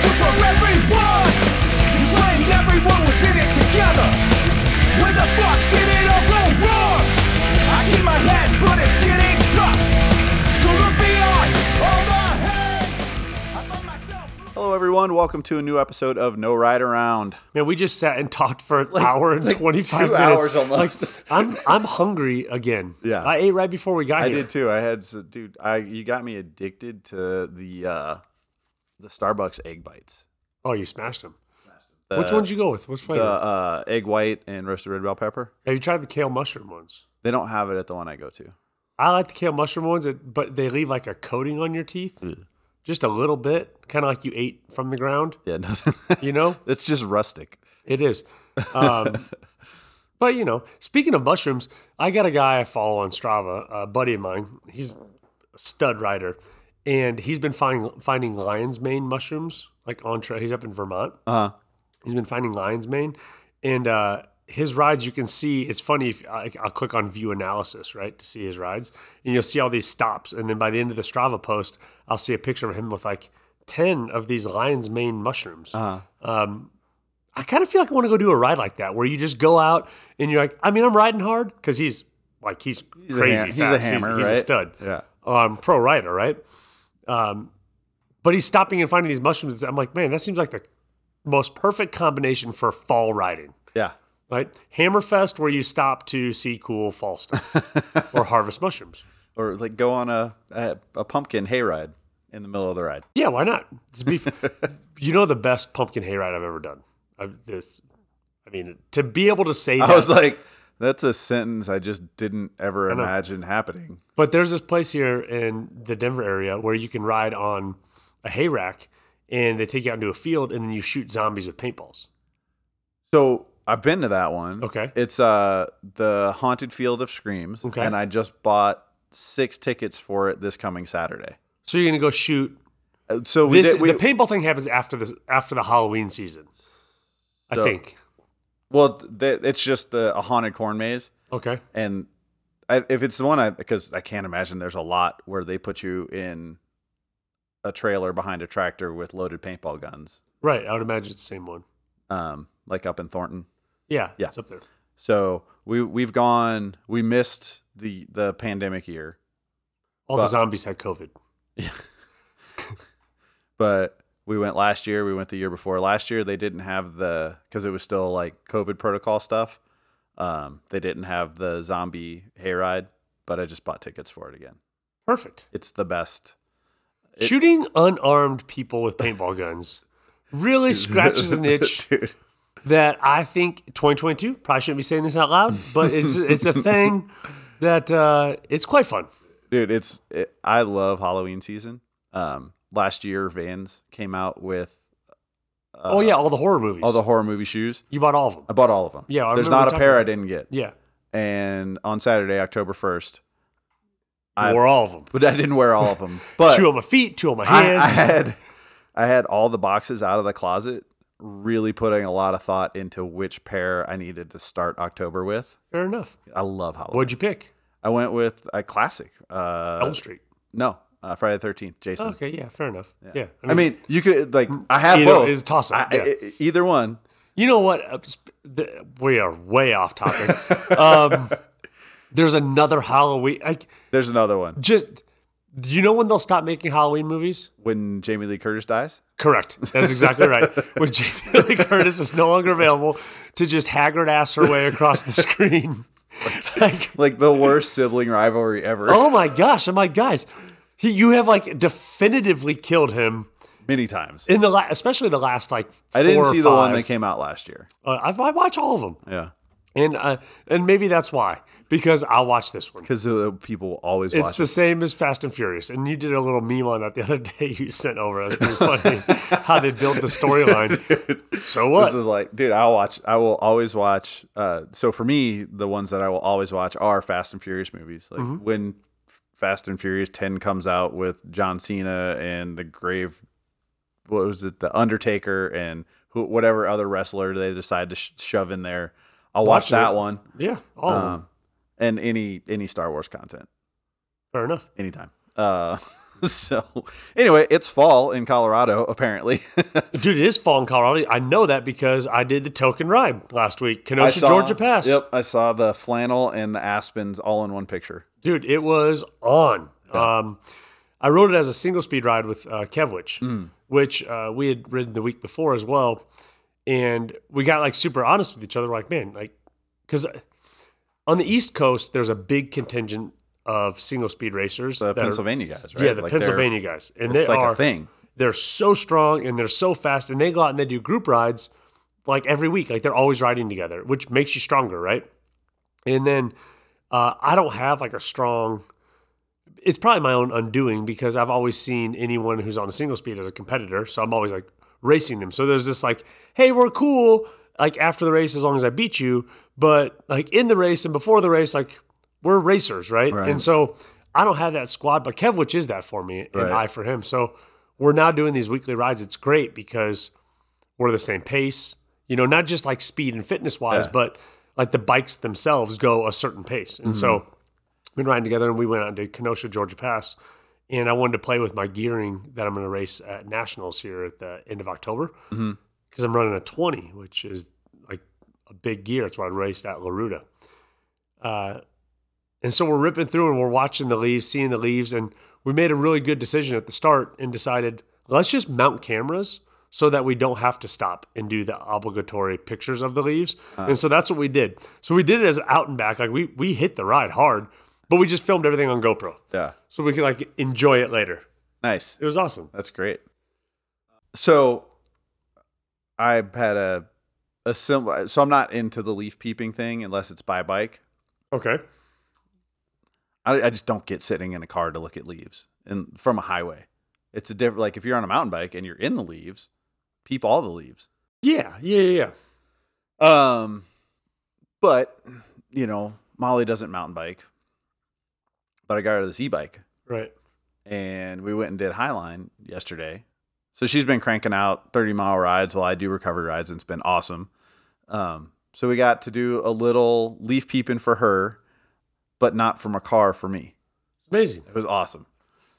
This was for everyone. You claimed everyone was in it together. Where the fuck did it all go wrong? I keep my head, but it's getting tough. To look beyond all the heads. I find myself. Hello, everyone. Welcome to a new episode of No Ride Around. Man, we just sat and talked for an hour and like 25 two minutes. hours almost. Like, I'm I'm hungry again. Yeah. I ate right before we got here. I here. did too. I had, s- dude. I you got me addicted to the uh the Starbucks egg bites. Oh, you smashed them. The, Which one'd you go with? Which The uh, egg white and roasted red bell pepper. Have you tried the kale mushroom ones? They don't have it at the one I go to. I like the kale mushroom ones, but they leave like a coating on your teeth, just a little bit, kind of like you ate from the ground. Yeah, nothing. You know, it's just rustic. it is. Um, but you know, speaking of mushrooms, I got a guy I follow on Strava, a buddy of mine. He's a stud rider, and he's been finding finding lion's mane mushrooms like on trail. He's up in Vermont. Uh huh. He's been finding lion's mane, and uh, his rides you can see. It's funny if I, I'll click on view analysis right to see his rides, and you'll see all these stops. And then by the end of the Strava post, I'll see a picture of him with like ten of these lion's mane mushrooms. Uh-huh. Um, I kind of feel like I want to go do a ride like that, where you just go out and you're like, I mean, I'm riding hard because he's like he's, He's a crazy ham- he's a fast. hammer, he's, right? a stud Yeah. um, pro rider, right? Um, but he's stopping and finding these mushrooms. I'm like, man, that seems like the most perfect combination for fall riding, Yeah. right? Hammerfest, where you stop to see cool fall stuff or harvest mushrooms. Or like go on a a, a pumpkin hayride in the middle of the ride. Yeah, why not? Be, you know, the best pumpkin hayride I've ever done. I, this, I mean, to be able to say that. I was like, that's a sentence I just didn't ever imagine happening. But there's this place here in the Denver area where you can ride on a hay rack and they take you out into a field and then you shoot zombies with paintballs. So I've been to that one. Okay. It's uh the Haunted Field of Screams. Okay. And I just bought six tickets for it this coming Saturday. So you're gonna go shoot Uh, So we this. did. We, the paintball thing happens after this after the Halloween season, I think. Well, th- it's just the, a haunted corn maze, Okay. and I, if it's the one I because I can't imagine there's a lot where they put you in a trailer behind a tractor with loaded paintball guns, Right. I would imagine it's the same one. um, like up in Thornton. Yeah. Yeah. It's up there. So we we've gone. We missed the the pandemic year. All But- the zombies had COVID. Yeah. but we went last year we went the year before. Last year they didn't have the because it was still like covid protocol stuff um, they didn't have the zombie hayride but i just bought tickets for it again. Perfect. it's the best. It- Shooting unarmed people with paintball guns really scratches an itch that I think 2022 probably shouldn't be saying this out loud, but it's it's a thing that uh, it's quite fun. dude it's it, i love halloween season. Um, last year vans came out with uh, oh yeah, all the horror movies. all the horror movie shoes you bought all of them. i bought all of them Yeah, I there's not a pair i didn't get Yeah, and on saturday october 1st I I- wore all of them. but i didn't wear all of them but two on my feet, two on my I, hands. I had I had all the boxes out of the closet, really putting a lot of thought into which pair I needed to start October with. Fair enough. I love Halloween. What'd you pick? I went with a classic. Uh, Elm Street. no, uh, Friday the Thirteenth. Jason. Okay, yeah, fair enough. Yeah, I mean, you could like I have both. is a toss-up, yeah. Either one. You know what? Uh, We are way off topic. um, there's another Halloween. Like, There's another one just do you know when they'll stop making Halloween movies? when Jamie Lee Curtis dies. Correct. That's exactly right. When Jamie Lee Curtis is no longer available to just haggard ass her way across the screen. like, Like the worst sibling rivalry ever. oh my gosh! I'm like, guys, he, you have like definitively killed him Many times. in the la- especially the last like. I didn't see the one that came out last year. Uh, I, I watch all of them, Yeah, and uh, and maybe that's why because I'll watch this one. because people always It's the it. same as Fast and Furious, and you did a little meme on that the other day. You sent over. It was pretty funny how they built the storyline. So what? This is like, dude, I'll watch. I will always watch. Uh, so for me, the ones that I will always watch are Fast and Furious movies. Like Mm-hmm. when Fast and Furious Ten comes out with John Cena and the Grave, what was it, the Undertaker and who, whatever other wrestler they decide to sh- shove in there. I'll watch Watching that it. one yeah, all um, and any any Star Wars content Fair enough. anytime. Uh, so anyway, it's fall in Colorado apparently. Dude, it is fall in Colorado. I know that because I did the token ride last week, Kenosha, saw- Georgia Pass. Yep, I saw the flannel and the aspens all in one picture. Dude, it was on. Um, I rode it as a single speed ride with uh, Kevwich, Hmm. which uh, we had ridden the week before as well. And we got like super honest with each other. We're like, man, like, because on the East Coast, there's a big contingent of single speed racers. The that are- Pennsylvania guys, right? yeah, the Like, Pennsylvania guys. And It's they like are a thing. they're so strong and they're so fast and they go out and they do group rides like every week like they're always riding together which makes you stronger right and then uh, i don't have like a strong it's probably my own undoing because i've always seen anyone who's on a single speed as a competitor so i'm always like racing them so there's this like hey we're cool like after the race as long as i beat you but like in the race and before the race like we're racers right, Right. and so i don't have that squad but kevwich is that for me and Right. i for him. So we're now doing these weekly rides. It's great because we're the same pace you know not just like speed and fitness wise Yeah. but like the bikes themselves go a certain pace. And so we've been riding together and we went out and did kenosha georgia pass and i wanted to play with my gearing that i'm going to race at nationals here at the end of october because i'm running a 20 which is like a big gear. It's what i raced at laruda uh, and so we're ripping through and we're watching the leaves seeing the leaves and we made a really good decision at the start and decided let's just mount cameras so that we don't have to stop and do the obligatory pictures of the leaves. and so that's what we did. So we did it as out and back. Like we we hit the ride hard, but we just filmed everything on GoPro Yeah. so we could like enjoy it later. Nice. It was awesome. That's great. So I had a a similar so I'm not into the leaf peeping thing unless it's by bike. Okay. I, I just don't get sitting in a car to look at leaves and from a highway. It's a different like if you're on a mountain bike and you're in the leaves, peep all the leaves. Yeah, yeah, yeah. Um, but you know, Molly doesn't mountain bike, but I got her this e-bike, Right. and we went and did Highline yesterday. So she's been cranking out 30 mile rides while I do recovery rides, and it's been awesome. Um, so we got to do a little leaf peeping for her, but not from a car for me. It's amazing. It was awesome.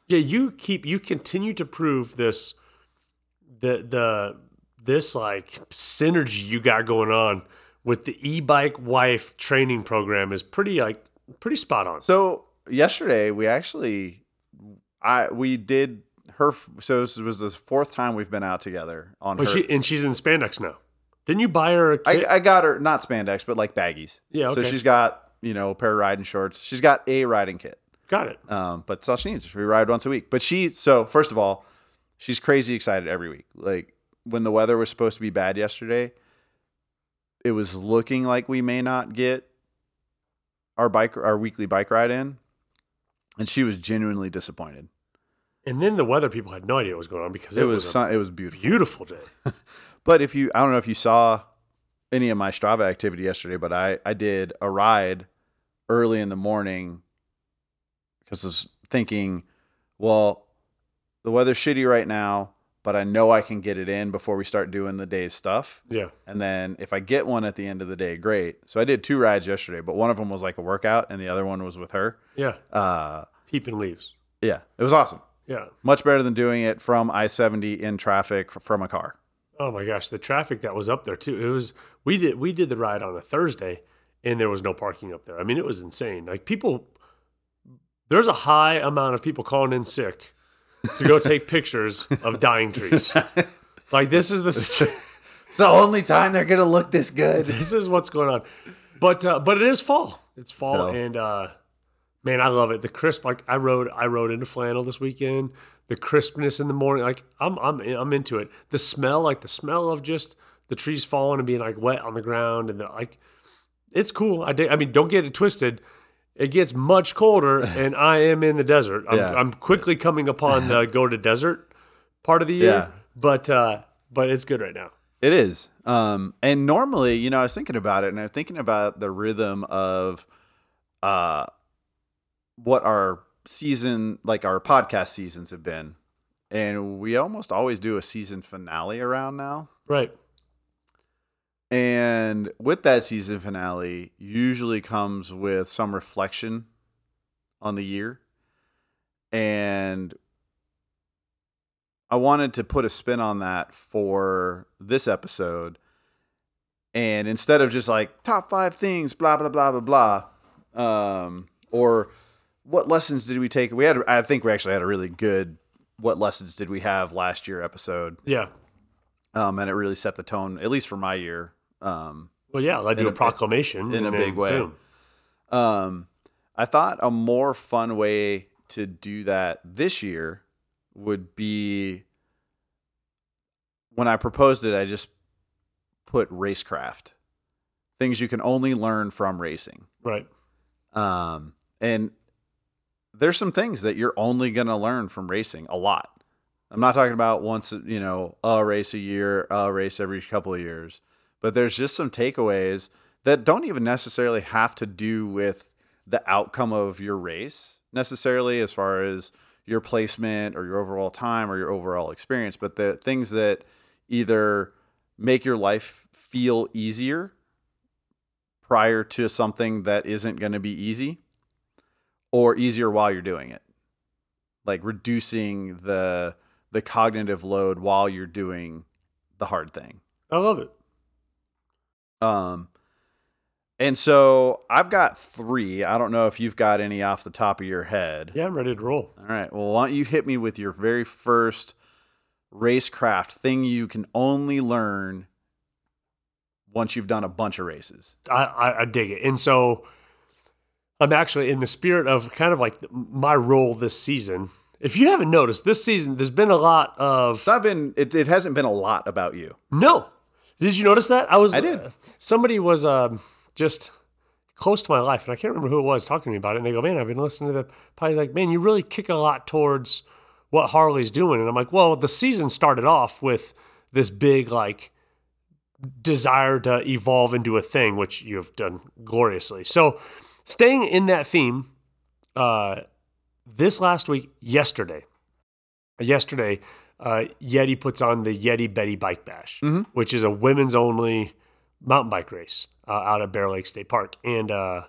Yeah, you keep you continue to prove this the the this like synergy you got going on with the e-bike wife training program is pretty like pretty spot on. So yesterday we actually, I we did her. So this was the fourth time we've been out together on her. But she and she's in spandex now. Didn't you buy her a kit? I, I got her not spandex, but like baggies. Yeah, So she's got you know a pair of riding shorts. She's got a riding kit. got it. Um, but that's all she needs. We ride once a week. But she so first of all, she's crazy excited every week. Like when the weather was supposed to be bad yesterday, it was looking like we may not get our bike our weekly bike ride in, and she was genuinely disappointed. And then the weather people had no idea what was going on because It, was a sun, it was beautiful. beautiful day. But if you, I don't know if you saw any of my Strava activity yesterday, but I, I did a ride early in the morning because I was thinking, well, the weather's shitty right now, but I know I can get it in before we start doing the day's stuff. Yeah. And then if I get one at the end of the day, great. So I did two rides yesterday, but one of them was like a workout and the other one was with her. Yeah. Uh, Peeping leaves. yeah, it was awesome. Yeah. Much better than doing it from I 70 in traffic from a car. Oh my gosh, the traffic that was up there too. It was we did we did the ride on a Thursday and there was no parking up there. I mean, it was insane. Like people there's a high amount of people calling in sick to go take pictures of dying trees. Like this is the It's the only time they're gonna look this good. this is what's going on. But uh, but it is fall. It's fall and uh man, I love it. The crisp like I rode I rode into flannel this weekend. The crispness in the morning, like I'm I'm I'm into it. The smell, like the smell of just the trees falling and being like wet on the ground and the, like it's cool. I dig- I mean, don't get it twisted. It gets much colder and I am in the desert. I'm, Yeah. I'm quickly coming upon the go to desert part of the year. Yeah. But uh but it's good right now. It is. Um, and normally, you know, I was thinking about it and I'm thinking about the rhythm of uh what our season like our podcast seasons have been. And we almost always do a season finale around now. Right. And with that season finale, usually comes with some reflection on the year. And I wanted to put a spin on that for this episode. And instead of just like top five things, blah blah blah blah blah, um, or what lessons did we take? We had, I think we actually had a really good what lessons did we have last year episode, Yeah. um, and it really set the tone, at least for my year. Um, Well, yeah, to In a, proclamation in a big way. boom. Um, I thought a more fun way to do that this year would be when I proposed it, I just put racecraft, things you can only learn from racing. Right. Um, and there's some things that you're only going to learn from racing a lot. I'm not talking about once, you know, a race a year, a race every couple of years, but there's just some takeaways that don't even necessarily have to do with the outcome of your race necessarily as far as your placement or your overall time or your overall experience, but the things that either make your life feel easier prior to something that isn't going to be easy or easier while you're doing it like reducing the the cognitive load while you're doing the hard thing I love it. Um and so i've got three i don't know if you've got any off the top of your head Yeah, I'm ready to roll. all right well why don't you hit me with your very first racecraft thing you can only learn once you've done a bunch of races I, I, I dig it. And so I'm actually in the spirit of kind of like my role this season. If you haven't noticed, this season there's been a lot of it's not been it, it hasn't been a lot about you no. Did you notice that? I was. I did. uh, somebody was um, just close to my life, and I can't remember who it was talking to me about it. And they go, "Man, I've been listening to the probably like, man, you really kick a lot towards what Harley's doing." And I'm like, "Well, the season started off with this big like desire to evolve into a thing, which you have done gloriously." So, staying in that theme, uh, this last week, yesterday, yesterday, uh, Yeti puts on the Yeti Beti Bike Bash, which is a women's only mountain bike race uh, out of Bear Lake State Park and uh,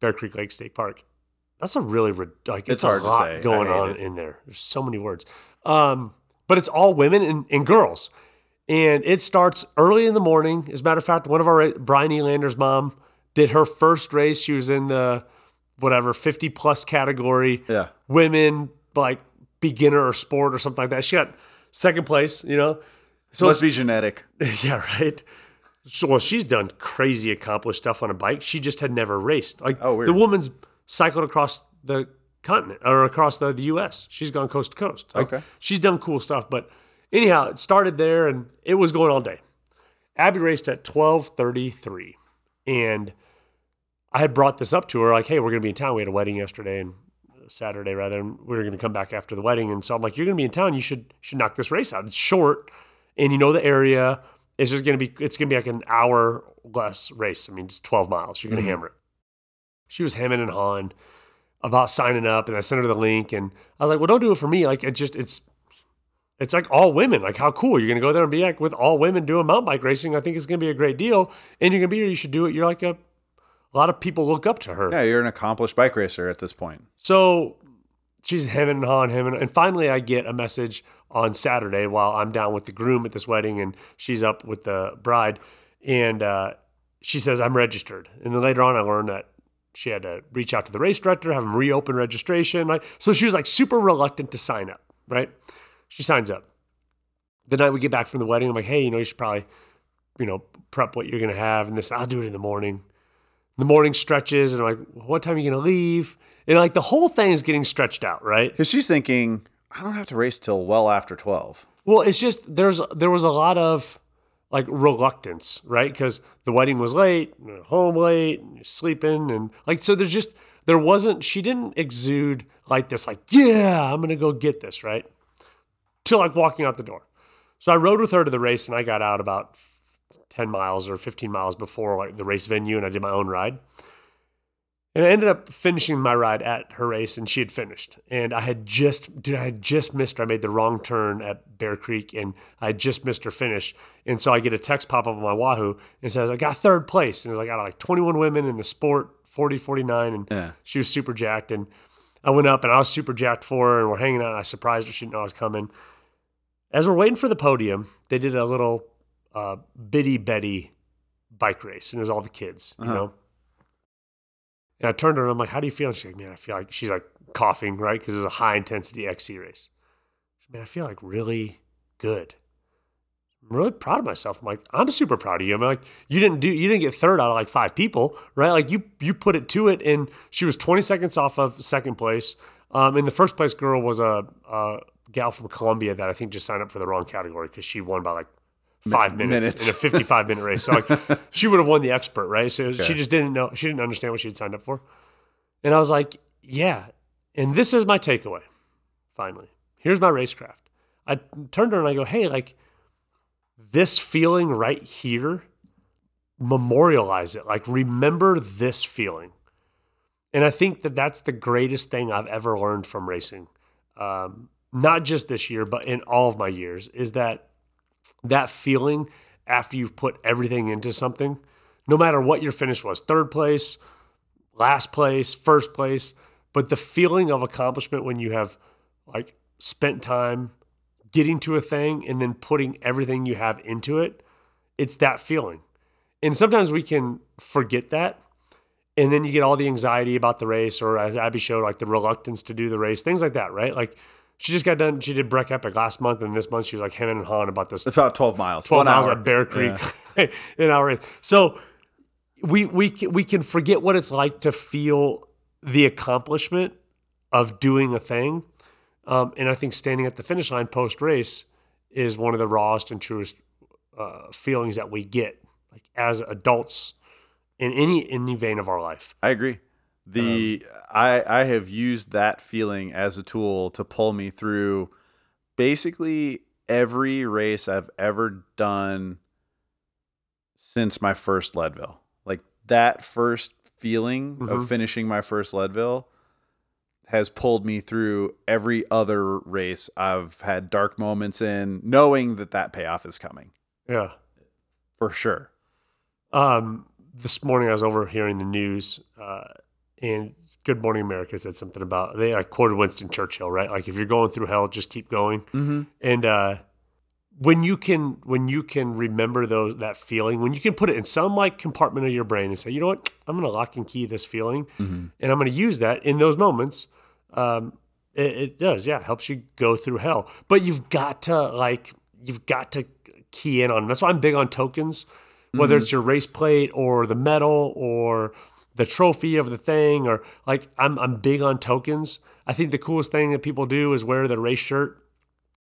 Bear Creek Lake State Park. That's a really like it's, It's hard a to say. Going on it. in there. There's so many words, um, but it's all women and, and girls, and it starts early in the morning. As a matter of fact, one of our Brian Elander's mom did her first race. She was in the whatever 50 plus category yeah women like beginner or sport or something like that. She got second place, you know. So must be genetic yeah, right. So well, she's done crazy accomplished stuff on a bike. She just had never raced. Like Oh, weird. the woman's cycled across the continent or across the, the US. She's gone coast to coast. Like, Okay. She's done cool stuff. But anyhow, it started there and it was going all day. Abby raced at 1233. And I had brought this up to her, like, hey, we're gonna be in town. We had a wedding yesterday and Saturday rather, and we were gonna come back after the wedding. And so I'm like, you're gonna be in town, you should should knock this race out. It's short and you know the area. It's just gonna be it's gonna be like an hour less race. I mean, it's 12 miles. You're gonna mm-hmm. hammer it. She was hemming and hawing about signing up, and I sent her the link, and I was like, well, don't do it for me. Like, it just it's it's like all women. Like, how cool you're gonna go there and be like with all women doing mountain bike racing. I think it's gonna be a great deal, and you're gonna be here. You should do it. You're like a a lot of people look up to her. yeah you're an accomplished bike racer at this point So she's hemming and hawing, hemming. And finally, I get a message on Saturday while I'm down with the groom at this wedding and she's up with the bride. And uh, she says, I'm registered. And then later on, I learned that she had to reach out to the race director, have him reopen registration. Right? So she was like super reluctant to sign up, right? She signs up. The night we get back from the wedding, I'm like, hey, you know, you should probably, you know, prep what you're going to have. And this, I'll do it in the morning the morning stretches and I'm like, what time are you gonna leave? And like the whole thing is getting stretched out, right? because she's thinking i don't have to race till well after 12 Well, it's just there's there was a lot of like reluctance, right? Because the wedding was late, home late, and you're sleeping, and like so there's just there wasn't she didn't exude like this, like, yeah, I'm gonna go get this, right? Till like walking out the door. So I rode with her to the race and I got out about 10 miles or 15 miles before like the race venue and I did my own ride. And I ended up finishing my ride at her race and she had finished. And I had just, dude, I had just missed her. I made the wrong turn at Bear Creek and I had just missed her finish. And so I get a text pop up on my Wahoo and says, I got third place. And it was like, I got like 21 women in the sport, 40, 49. And Yeah. she was super jacked. And I went up and I was super jacked for her and we're hanging out. And I surprised her. She didn't know I was coming. as we're waiting for the podium, they did a little uh, bitty Betty bike race, and it was all the kids, you know. And I turned to her and I'm like, "How do you feel?" And she's like, "Man, I feel like she's like coughing, right? Because it's a high intensity XC race. Man, I feel like really good. I'm really proud of myself. I'm like, I'm super proud of you. I'm like, you didn't do, you didn't get third out of like five people, right? Like you, you put it to it, and she was 20 seconds off of second place. Um, and the first place girl was a, a gal from Colombia that I think just signed up for the wrong category because she won by like five minutes, minutes. in a 55 minute race. So like, she would have won the expert, right? So she just didn't know, she didn't understand what she had signed up for. And I was like, yeah. And this is my takeaway. Finally, here's my racecraft. I turned to her and I go, hey, like this feeling right here, memorialize it. Like remember this feeling. And I think that that's the greatest thing I've ever learned from racing. Um, not just this year, but in all of my years, is that that feeling after you've put everything into something, no matter what your finish was third place, last place, first place but the feeling of accomplishment when you have like spent time getting to a thing and then putting everything you have into it, it's that feeling. And sometimes we can forget that. And then you get all the anxiety about the race, or as Abby showed, like the reluctance to do the race, things like that, right? Like she just got done, she did Breck Epic last month, and this month she was like hemming and hawing about this It's about 12 miles. 12 one miles hour. at Bear Creek in our race. So we we can- we can forget what it's like to feel the accomplishment of doing a thing, um, and I think standing at the finish line post race is one of the rawest and truest uh, feelings that we get, like as adults in any any vein of our life. I agree. The I I have used that feeling as a tool to pull me through basically every race I've ever done since my first Leadville. Like that first feeling of finishing my first Leadville has pulled me through every other race I've had dark moments in, knowing that that payoff is coming Yeah. for sure. Um, this morning I was overhearing the news, uh, and Good Morning America said something about they like quoted Winston Churchill, right? Like if you're going through hell, just keep going. Mm-hmm. And uh, when you can when you can remember those that feeling, when you can put it in some like compartment of your brain and say, you know what, I'm going to lock and key this feeling, and I'm going to use that in those moments. Um, it, it does, yeah, it helps you go through hell. But you've got to like you've got to key in on. That's why I'm big on tokens, whether it's your race plate or the medal or the trophy of the thing or like I'm I'm big on tokens. I think the coolest thing that people do is wear the race shirt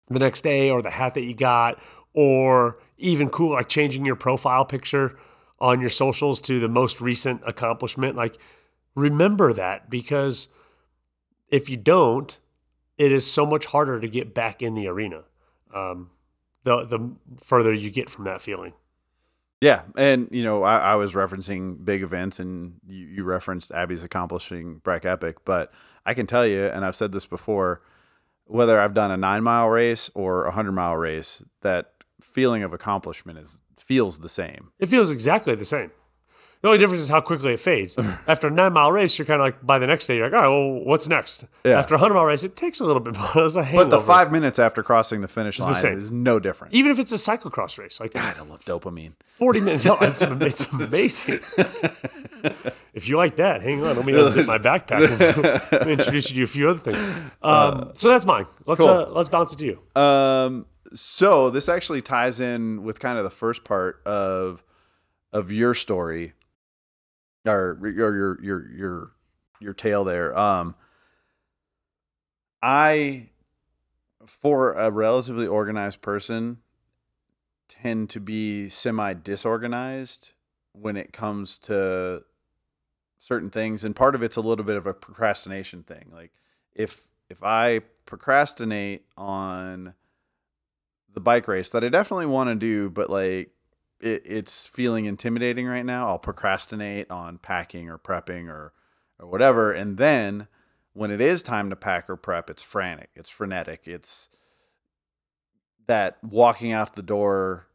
the next day or the hat that you got or even cool like changing your profile picture on your socials to the most recent accomplishment like remember that because if you don't it is so much harder to get back in the arena um, the the further you get from that feeling Yeah, and you know, I, I was referencing big events, and you, you referenced Abby's accomplishing Breck Epic, but I can tell you, and I've said this before, whether I've done a nine mile race or a hundred mile race, that feeling of accomplishment is feels the same. It feels exactly the same. The only difference is how quickly it fades. After a nine mile race, you're kind of like by the next day, you're like, all right, well, what's next? Yeah. After a hundred mile race, it takes a little bit more. It's a But the five minutes after crossing the finish the line same. is no different. even if it's a cyclocross race, like God, I love dopamine. 40 minutes, no, it's, it's amazing. if you like that, hang on. Let me unzip my backpack and introduce you to a few other things. Um, so that's mine. Let's cool. uh, let's bounce it to you. Um, so this actually ties in with kind of the first part of of your story, or your your your your your tale there. Um, I, for a relatively organized person, tend to be semi disorganized when it comes to certain things, and part of it's a little bit of a procrastination thing. Like if if I procrastinate on the bike race that I definitely want to do, but like it, it's feeling intimidating right now. I'll procrastinate on packing or prepping or or whatever, and then when it is time to pack or prep, it's frantic, it's frenetic, it's that walking out the door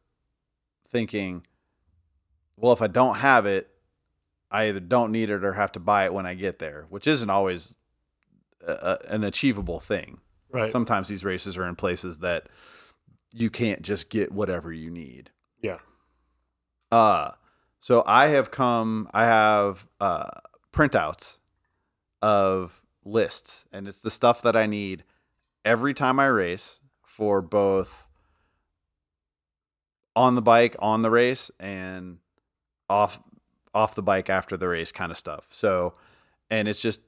thinking, well, if I don't have it, I either don't need it or have to buy it when I get there, which isn't always a, an achievable thing Right. sometimes these races are in places that you can't just get whatever you need. Yeah. Uh so I have come I have uh printouts of lists and it's the stuff that I need every time I race for both on the bike on the race and off off the bike after the race kind of stuff. So and it's just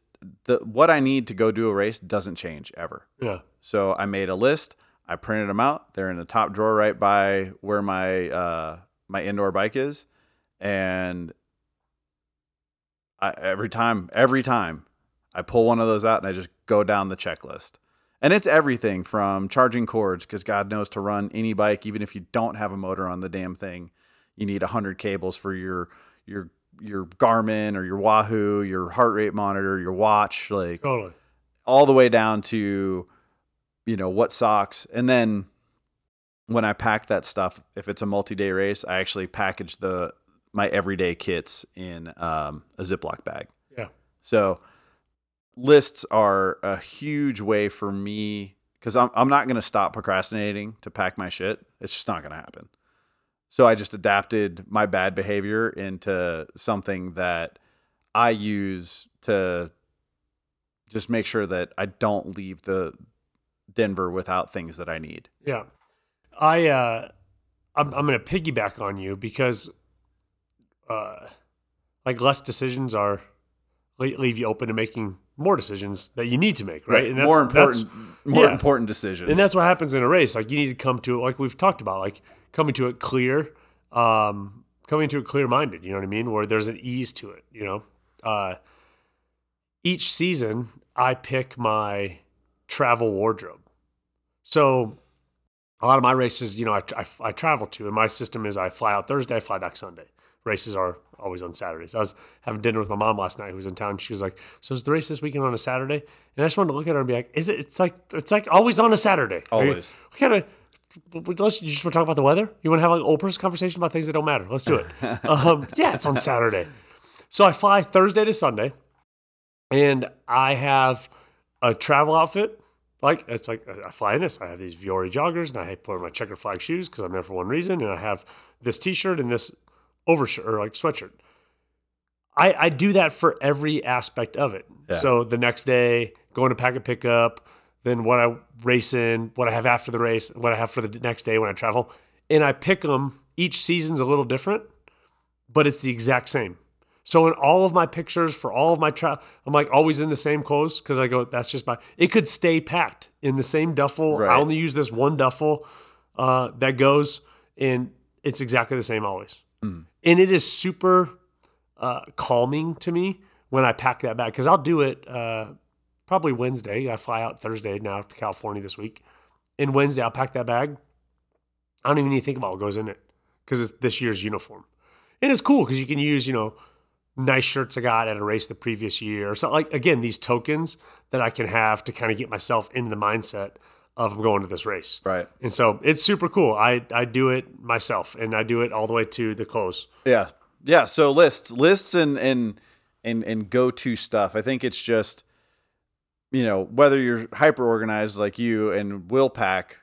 the what I need to go do a race doesn't change ever. Yeah. So I made a list. I printed them out. They're in the top drawer right by where my uh, my indoor bike is, and I, every time, every time, I pull one of those out and I just go down the checklist. And it's everything from charging cords, because God knows to run any bike, even if you don't have a motor on the damn thing, you need hundred cables for your your your Garmin or your Wahoo, your heart rate monitor, your watch, like Totally. all the way down to you know what socks and then when i pack that stuff if it's a multi-day race i actually package the my everyday kits in um, a ziploc bag Yeah. so lists are a huge way for me because I'm, I'm not going to stop procrastinating to pack my shit it's just not going to happen so i just adapted my bad behavior into something that i use to just make sure that I don't leave the Denver without things that I need. Yeah. I uh I'm I'm gonna piggyback on you because uh like less decisions are leave you open to making more decisions that you need to make, right? more that's- important, more yeah. important decisions. and that's what happens in a race. Like you need to come to it, like we've talked about, like coming to it clear, um, coming to it clear minded. You know what I mean? Where there's an ease to it. You know, uh, each season I pick my travel wardrobe. So a lot of my races, you know, I, I, I travel to, and my system is I fly out Thursday, I fly back Sunday. Races are always on Saturdays. I was having dinner with my mom last night, who was in town. She was like, "So is the race this weekend on a Saturday?" And I just wanted to look at her and be like, "Is it? It's like it's like always on a Saturday. Always. Kind of? Let's. You just want to talk about the weather? You want to have like old person conversation about things that don't matter? Let's do it. um, yeah, it's on Saturday. So I fly Thursday to Sunday, and I have a travel outfit. Like it's like I fly in this. I have these Vuori joggers, and I put on my checker flag shoes because I'm there for one reason, and I have this T-shirt and this overshirt or like sweatshirt. I I do that for every aspect of it. Yeah. So the next day, going to packet pickup, then what I race in, what I have after the race, what I have for the next day when I travel, and I pick them. Each season's a little different, but it's the exact same. So in all of my pictures for all of my travel, I'm like always in the same clothes because I go, that's just my. It could stay packed in the same duffel. Right. I only use this one duffel uh, that goes, and it's exactly the same always. And it is super uh, calming to me when I pack that bag because I'll do it uh, probably Wednesday. I fly out Thursday now to California this week. And Wednesday, I'll pack that bag. I don't even need to think about what goes in it because it's this year's uniform. And it's cool because you can use, you know, nice shirts I got at a race the previous year So like, again, these tokens that I can have to kind of get myself into the mindset of going to this race. right. And so it's super cool. I, I do it myself and I do it all the way to the close. Yeah. Yeah. So lists, lists and, and, and, and go to stuff. I think it's just, you know, whether you're hyper organized like you and will pack.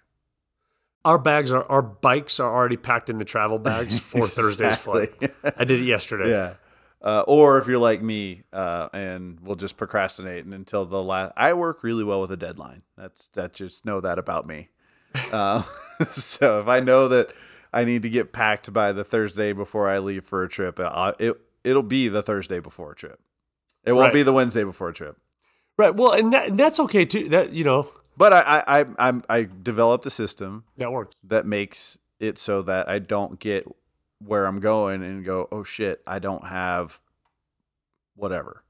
Our bags are, our bikes are already packed in the travel bags for Thursday's flight. I did it yesterday. Yeah. Uh, or if you're like me, uh, and we'll just procrastinate and until the last. I work really well with a deadline. That's that. Just know that about me. Uh, so if I know that I need to get packed by the Thursday before I leave for a trip, uh, it it'll be the Thursday before a trip. It won't Right. be the Wednesday before a trip. Right. Well, and, that, and that's okay too. That, you know, But I I I I'm, I developed a system that works. that makes it so that I don't get where I'm going and go, oh shit, I don't have whatever.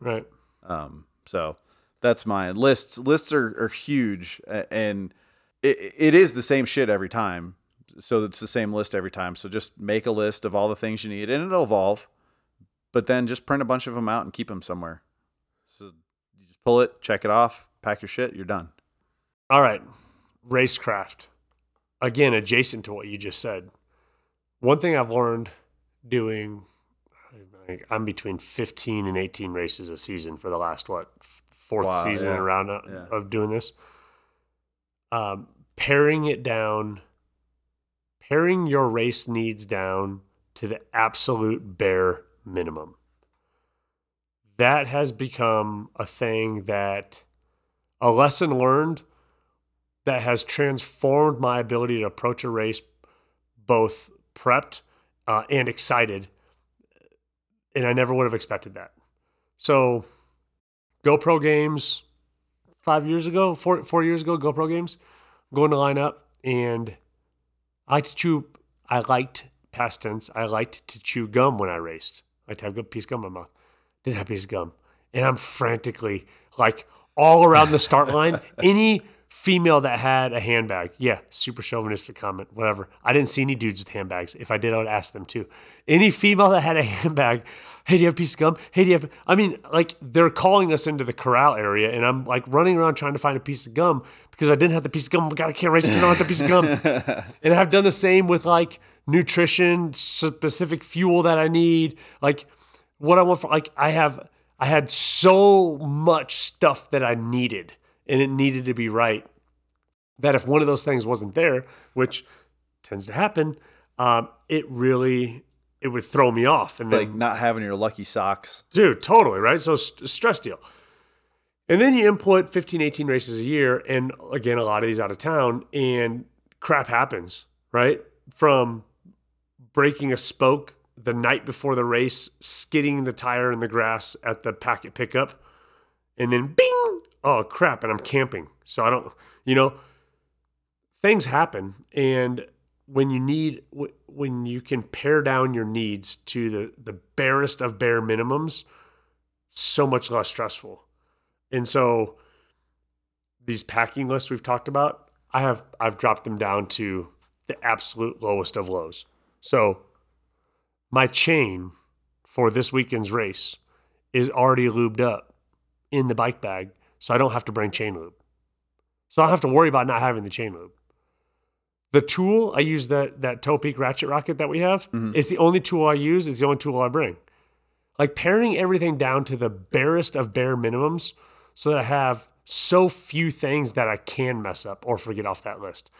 Right. Um, so that's mine. Lists lists are, are huge, and it, it is the same shit every time. So it's the same list every time. So just make a list of all the things you need, and it'll evolve. But then just print a bunch of them out and keep them somewhere. So you just pull it, check it off, pack your shit, you're done. All right. Racecraft. Again, adjacent to what you just said. One thing I've learned doing, I'm between 15 and 18 races a season for the last, what, fourth Wow, season yeah. and around Yeah. of doing this. Um, paring it down paring your race needs down to the absolute bare minimum. That has become a thing that a lesson learned that has transformed my ability to approach a race both prepped uh, and excited. And I never would have expected that. So, GoPro games five years ago, four, four years ago, GoPro games, going to line up and I like to chew, I liked past tense, I liked to chew gum when I raced. I liked to have a piece of gum in my mouth. Didn't have a piece of gum. And I'm frantically like all around the start line. Any female that had a handbag, yeah, super chauvinistic comment, whatever. I didn't see any dudes with handbags. If I did, I would ask them too. Any female that had a handbag, hey, do you have a piece of gum? Hey, do you have? I mean, like they're calling us into the corral area, and I'm like running around trying to find a piece of gum because I didn't have the piece of gum. God, I can't race because I don't have the piece of gum. and I've done the same with like nutrition, specific fuel that I need, like what I want for like I have I had so much stuff that I needed and it needed to be right that if one of those things wasn't there, which tends to happen, um, it really it would throw me off and then Like not having your lucky socks. Dude, totally, right? So st- stress deal. And then you input 15, 18 races a year, and again, a lot of these out of town, and crap happens, right? From breaking a spoke the night before the race, skidding the tire in the grass at the packet pickup, and then bing, oh crap, and I'm camping. So I don't, you know, things happen. And when you need, when you can pare down your needs to the, the barest of bare minimums, so much less stressful. And so these packing lists we've talked about, I have I've dropped them down to the absolute lowest of lows. So my chain for this weekend's race is already lubed up in the bike bag, so I don't have to bring chain lube. So I don't have to worry about not having the chain lube. The tool I use that that Topeak ratchet rocket that we have mm-hmm. is the only tool I use. Is the only tool I bring. Like paring everything down to the barest of bare minimums, so that I have so few things that I can mess up or forget off that list.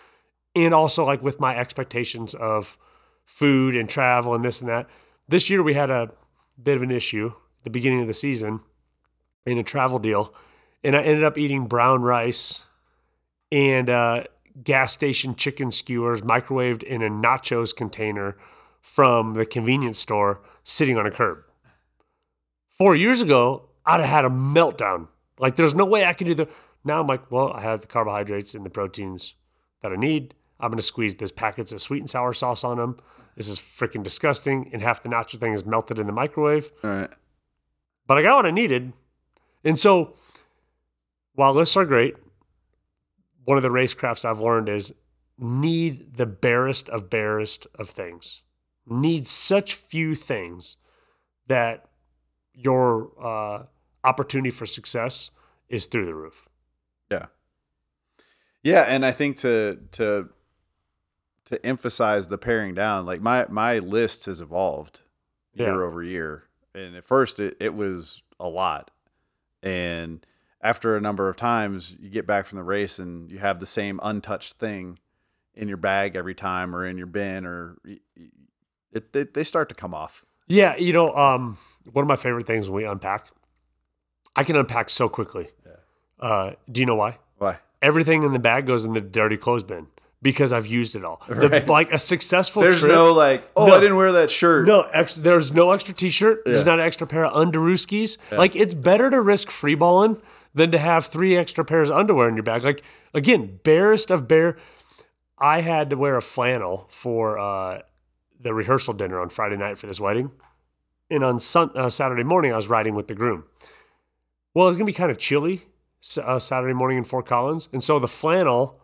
And also like with my expectations of food and travel and this and that. This year we had a bit of an issue at the beginning of the season in a travel deal, and I ended up eating brown rice and uh, gas station chicken skewers microwaved in a nachos container from the convenience store sitting on a curb. Four years ago, I'd have had a meltdown. Like, there's no way I could do that. Now I'm like, well, I have the carbohydrates and the proteins that I need. I'm going to squeeze this packets of sweet and sour sauce on them. This is freaking disgusting. And half the nacho thing is melted in the microwave. All right. But I got what I needed. And so, while lists are great, one of the racecrafts I've learned is need the barest of barest of things. Need such few things that your uh, opportunity for success is through the roof. Yeah. Yeah, and I think to to to emphasize the paring down, like my my list has evolved Yeah. year over year. And at first it, it was a lot. And after a number of times you get back from the race and you have the same untouched thing in your bag every time or in your bin or y- it, they start to come off. Yeah, you know, um, one of my favorite things when we unpack, I can unpack so quickly. Uh, do you know why? Why? Everything in the bag goes in the dirty clothes bin because I've used it all. The- like a successful There's trip. no like, oh, No. I didn't wear that shirt. No, ex- there's no extra t-shirt. There's not an extra pair of underooskies. Like it's better to risk freeballing than to have three extra pairs of underwear in your bag. Like again, barest of bare. I had to wear a flannel for uh, the rehearsal dinner on Friday night for this wedding, and on sun- uh, Saturday morning I was riding with the groom. Well, it's gonna be kind of chilly uh, Saturday morning in Fort Collins, and so the flannel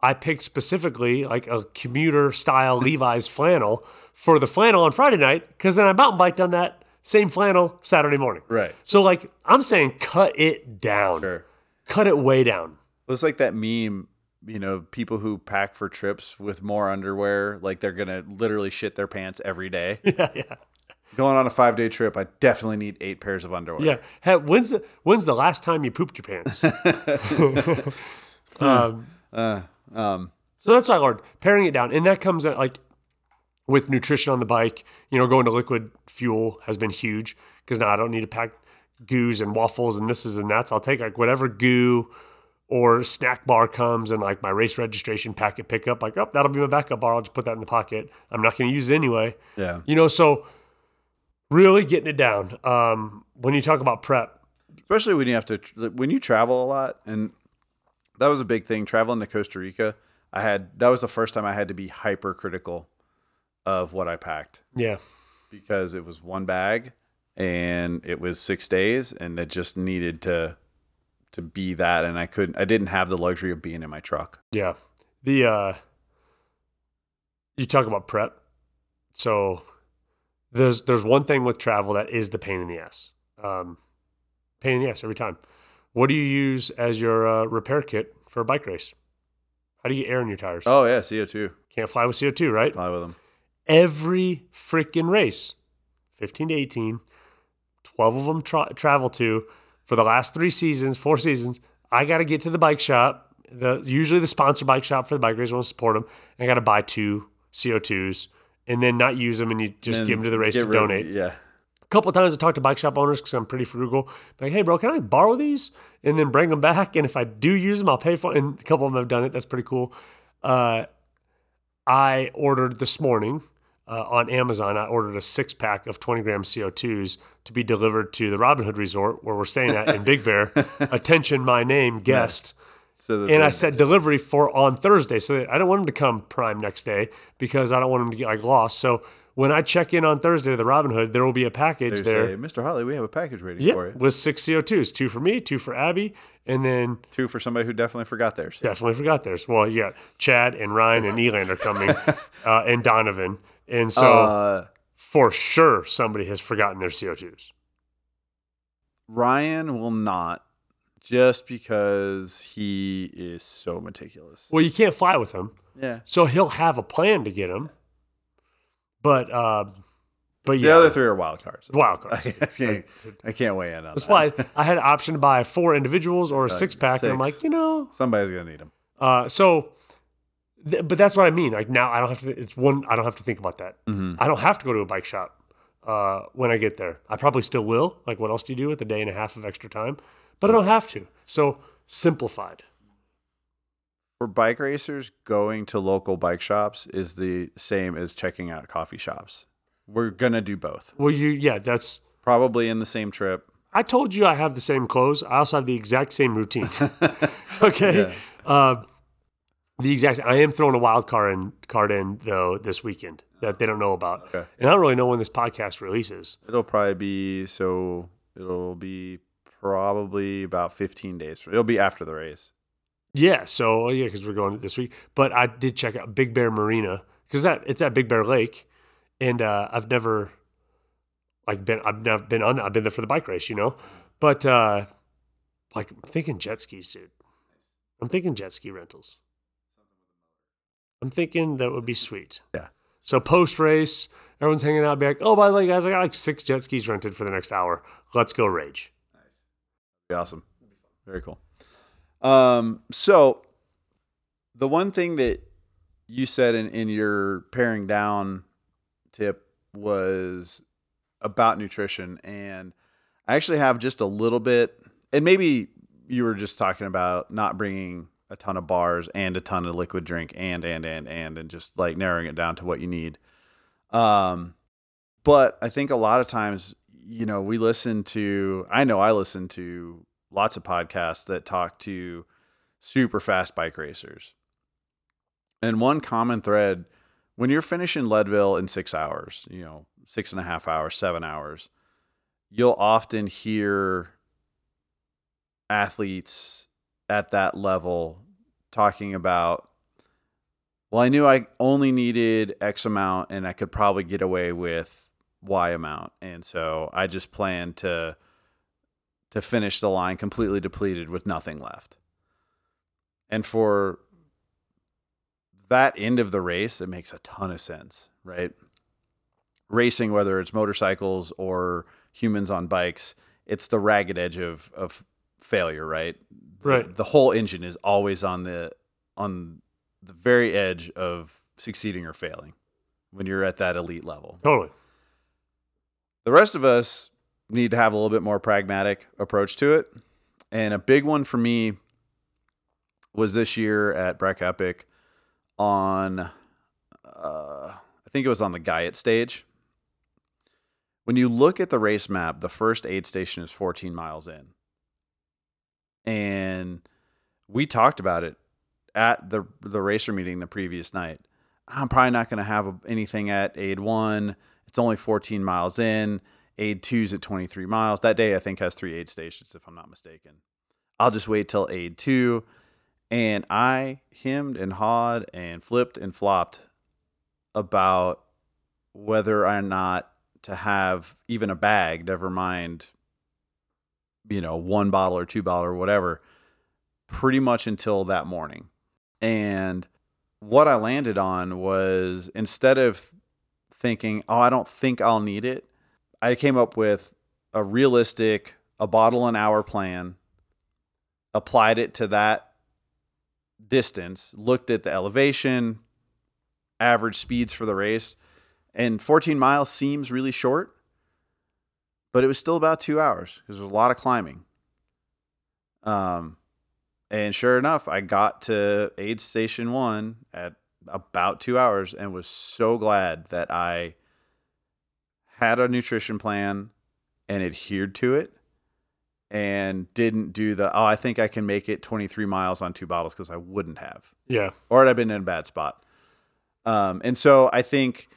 I picked specifically like a commuter style Levi's flannel for the flannel on Friday night because then I mountain biked on that same flannel Saturday morning. Right. So like I'm saying, cut it down, Sure. cut it way down. Well, It's like that meme, you know, people who pack for trips with more underwear, like they're gonna literally shit their pants every day. Yeah, yeah, Going on a five day trip, I definitely need eight pairs of underwear. yeah. Hey, when's the when's the last time you pooped your pants? um, Um, So that's I learned. Paring it down. And that comes at like with nutrition on the bike, you know, going to liquid fuel has been huge because now I don't need to pack goos and waffles and this is and that's. I'll take like whatever goo or snack bar comes and like my race registration packet pickup, like, oh, that'll be my backup bar. I'll just put that in the pocket. I'm not going to use it anyway. Yeah. You know, so really getting it down. Um, when you talk about prep, especially when you have to when you travel a lot and that was a big thing traveling to costa rica i had that was the first time i had to be hypercritical of what i packed yeah, because it was one bag and it was six days and it just needed to to be that and i couldn't i didn't have the luxury of being in my truck Yeah. The uh you talk about prep. So there's there's one thing with travel that is the pain in the ass. Um pain in the ass every time. What do you use as your uh, repair kit for a bike race? How do you get air in your tires? oh yeah co2 Can't fly with CO2, right? fly with them Every freaking race, 15 to 18, 12 of them tra- travel to for the last three seasons, four seasons. I got to get to the bike shop, the usually the sponsor bike shop for the bike race want to support them. I got to buy two CO2s and then not use them and you just And give them to the race to rid- donate. yeah A couple of times I talked to bike shop owners because I'm pretty frugal. Like, hey, bro, can I borrow these and then bring them back? And if I do use them, I'll pay for it. And a couple of them have done it. That's pretty cool. Uh, I ordered this morning uh, on Amazon. I ordered a six pack of 20 gram CO2s to be delivered to the Robin Hood Resort where we're staying at in Big Bear. Attention, my name, guest. so that And I set delivery for on Thursday. So I don't want them to come prime next day because I don't want them to get like lost. So when I check in on Thursday to the Robin Hood, there will be a package they there. say, mr harley we have a package ready Yeah, for you with six CO2s, two for me, two for Abby, and then two for somebody who definitely forgot theirs definitely forgot theirs. Well, yeah, Chad and Ryan and Eland are coming, uh, and Donovan, and so uh, for sure somebody has forgotten their CO2s. Ryan will not just because he is so meticulous. Well, you can't fly with him, Yeah. so he'll have a plan to get him. But uh, but The yeah, other three are wild cards. wild I can't, I can't weigh in on That's that. why I had an option to buy four individuals or a six pack, and I'm like, you know, Somebody's gonna need them. uh, so. Th- but that's what I mean. Like now, I don't have to. It's one. I don't have to think about that. Mm-hmm. I don't have to go to a bike shop uh, when I get there. I probably still will. Like, what else do you do with a day and a half of extra time? But I don't have to. So simplified. For bike racers, going to local bike shops is the same as checking out coffee shops. We're gonna do both. Well, you yeah. That's. Probably in the same trip. I told you I have the same clothes. I also have the exact same routine. okay. Uh, the exact. I am throwing a wild card in, card in though this weekend that they don't know about, Okay. and I don't really know when this podcast releases. It'll probably be so. It'll be probably about 15 days. It'll be after the race. Yeah, so yeah, because we're going this week. But I did check out Big Bear Marina because that it's at Big Bear Lake, and uh, I've never like been I've never been on I've been there for the bike race, you know. But uh, like I'm thinking jet skis, dude. I'm thinking jet ski rentals. I'm thinking that would be sweet. Yeah. So post race, everyone's hanging out, be like, oh, by the way, guys, I got like six jet skis rented for the next hour. Let's go rage. Nice. Be awesome. Very cool. Um, so the one thing that you said in, in your paring down tip was about nutrition. And I actually have just a little bit, and maybe you were just talking about not bringing a ton of bars and a ton of liquid drink and, and, and, and, and just like narrowing it down to what you need. Um, but I think a lot of times, you know, we listen to, I know I listen to lots of podcasts that talk to super fast bike racers. And one common thread when you're finishing Leadville in six hours, you know, six and a half hours, seven hours, you'll often hear athletes at that level talking about, well, I knew I only needed X amount and I could probably get away with Y amount. And so I just planned to to finish the line completely depleted with nothing left. And for that end of the race, it makes a ton of sense, right? Racing, whether it's motorcycles or humans on bikes, it's the ragged edge of of failure, right? Right. The whole engine is always on the on the very edge of succeeding or failing when you're at that elite level. Totally. The rest of us need to have a little bit more pragmatic approach to it. And a big one for me was this year at Breck Epic on, uh, I think it was on the Guyot stage. When you look at the race map, the first aid station is 14 miles in. And we talked about it at the the racer meeting the previous night. I'm probably not going to have anything at aid 1. It's only 14 miles in. Aid 2's at 23 miles. That day I think has 3 aid stations if I'm not mistaken. I'll just wait till aid 2 and I hemmed and hawed and flipped and flopped about whether or not to have even a bag, never mind, you know, one bottle or two bottle or whatever, pretty much until that morning. And what I landed on was instead of thinking, oh, I don't think I'll need it, I came up with a realistic, a bottle an hour plan, applied it to that distance, looked at the elevation, average speeds for the race, and 14 miles seems really short, but it was still about two hours because there's a lot of climbing. Um, and sure enough, I got to aid station one at about two hours and was so glad that I had a nutrition plan and adhered to it and didn't do the, oh, I think I can make it 23 miles on two bottles because I wouldn't have, Yeah. or I'd have been in a bad spot. Um, and so I think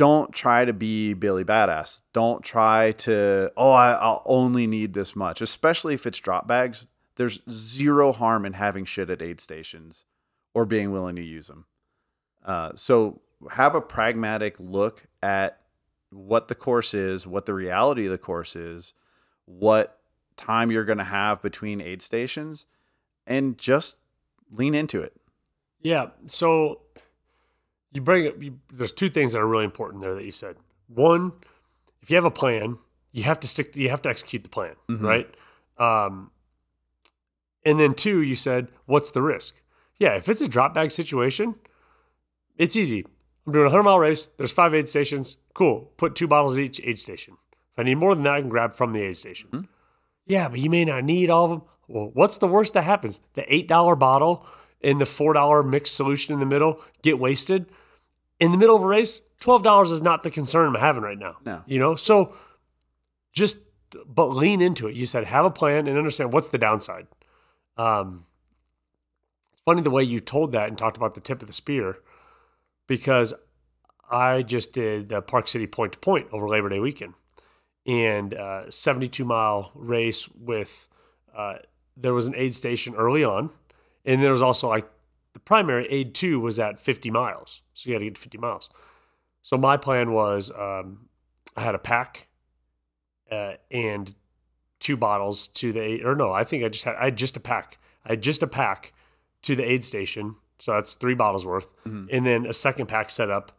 don't try to be Billy Badass. Don't try to, oh, I, I'll only need this much, especially if it's drop bags. There's zero harm in having shit at aid stations or being willing to use them. Uh, so have a pragmatic look at what the course is, what the reality of the course is, what time you're going to have between aid stations, and just lean into it. Yeah. So you bring up, you, there's two things that are really important there that you said. One, if you have a plan, you have to stick, you have to execute the plan, Mhm. right? Um, and then two, you said, what's the risk? Yeah. If it's a drop bag situation, it's easy. I'm doing a 100 mile race. There's five aid stations. Cool. Put two bottles at each aid station. If I need more than that, I can grab from the aid station. Yeah, but you may not need all of them. Well, what's the worst that happens? The $8 bottle and the $4 mixed solution in the middle get wasted. In the middle of a race, $12 is not the concern I'm having right now. No. You know, so just, but lean into it. You said have a plan and understand what's the downside. Um, it's funny the way you told that and talked about the tip of the spear because I just did the Park City point to point over Labor Day weekend and uh, 72 mile race with uh, there was an aid station early on and there was also like the primary aid two was at 50 miles so you had to get to 50 miles so my plan was um, i had a pack uh, and two bottles to the aid, or no i think i just had i had just a pack i had just a pack to the aid station so that's three bottles worth and then a second pack set up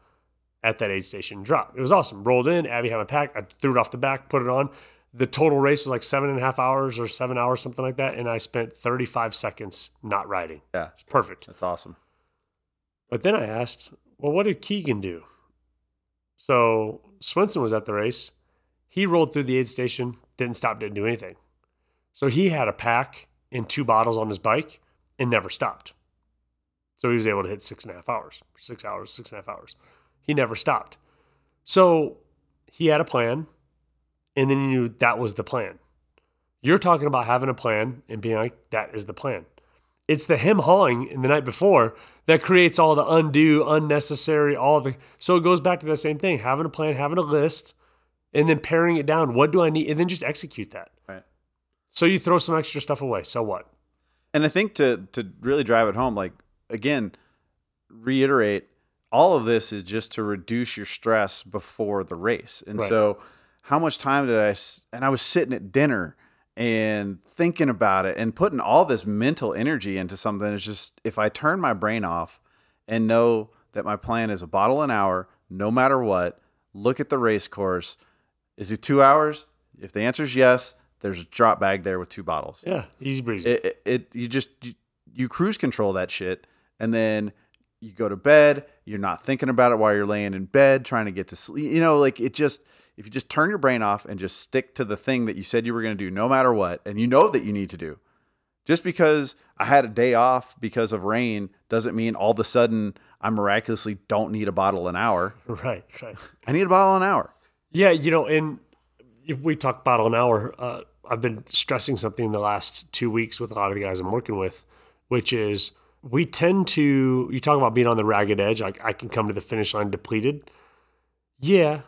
at that aid station drop. It was awesome. Rolled in, Abby had my pack. I threw it off the back, put it on. The total race was like seven and a half hours or seven hours, something like that. And I spent 35 seconds not riding. Yeah, It's perfect. that's awesome. But then I asked, well, what did Keegan do? So Swenson was at the race. He rolled through the aid station, didn't stop, didn't do anything. So he had a pack and two bottles on his bike and never stopped. So he was able to hit six and a half hours, six hours, six and a half hours. He never stopped. So he had a plan, and then you knew that was the plan. You're talking about having a plan and being like, that is the plan. It's the him hauling in the night before that creates all the undue, unnecessary, all the. So it goes back to the same thing having a plan, having a list, and then paring it down. What do I need? And then just execute that. Right. So you throw some extra stuff away. So what? And I think to to really drive it home, like again, reiterate, all of this is just to reduce your stress before the race. And Right. so, how much time did I? And I was sitting at dinner and thinking about it and putting all this mental energy into something. It's just if I turn my brain off and know that my plan is a bottle an hour, no matter what. Look at the race course. Is it two hours? If the answer is yes, there's a drop bag there with two bottles Yeah, easy breezy. it, it, it you just you, you cruise control that shit and then you go to bed. You're not thinking about it while you're laying in bed trying to get to sleep. You know, like it just if you just turn your brain off and just stick to the thing that you said you were going to do, no matter what, and you know that you need to do. Just because I had a day off because of rain doesn't mean all of a sudden I miraculously don't need a bottle an hour. Right, right. I need a bottle an hour. Yeah, you know, and if we talk bottle an hour, uh, I've been stressing something in the last two weeks with a lot of the guys I'm working with, which is we tend to, you talk about being on the ragged edge, like I can come to the finish line depleted. Yeah,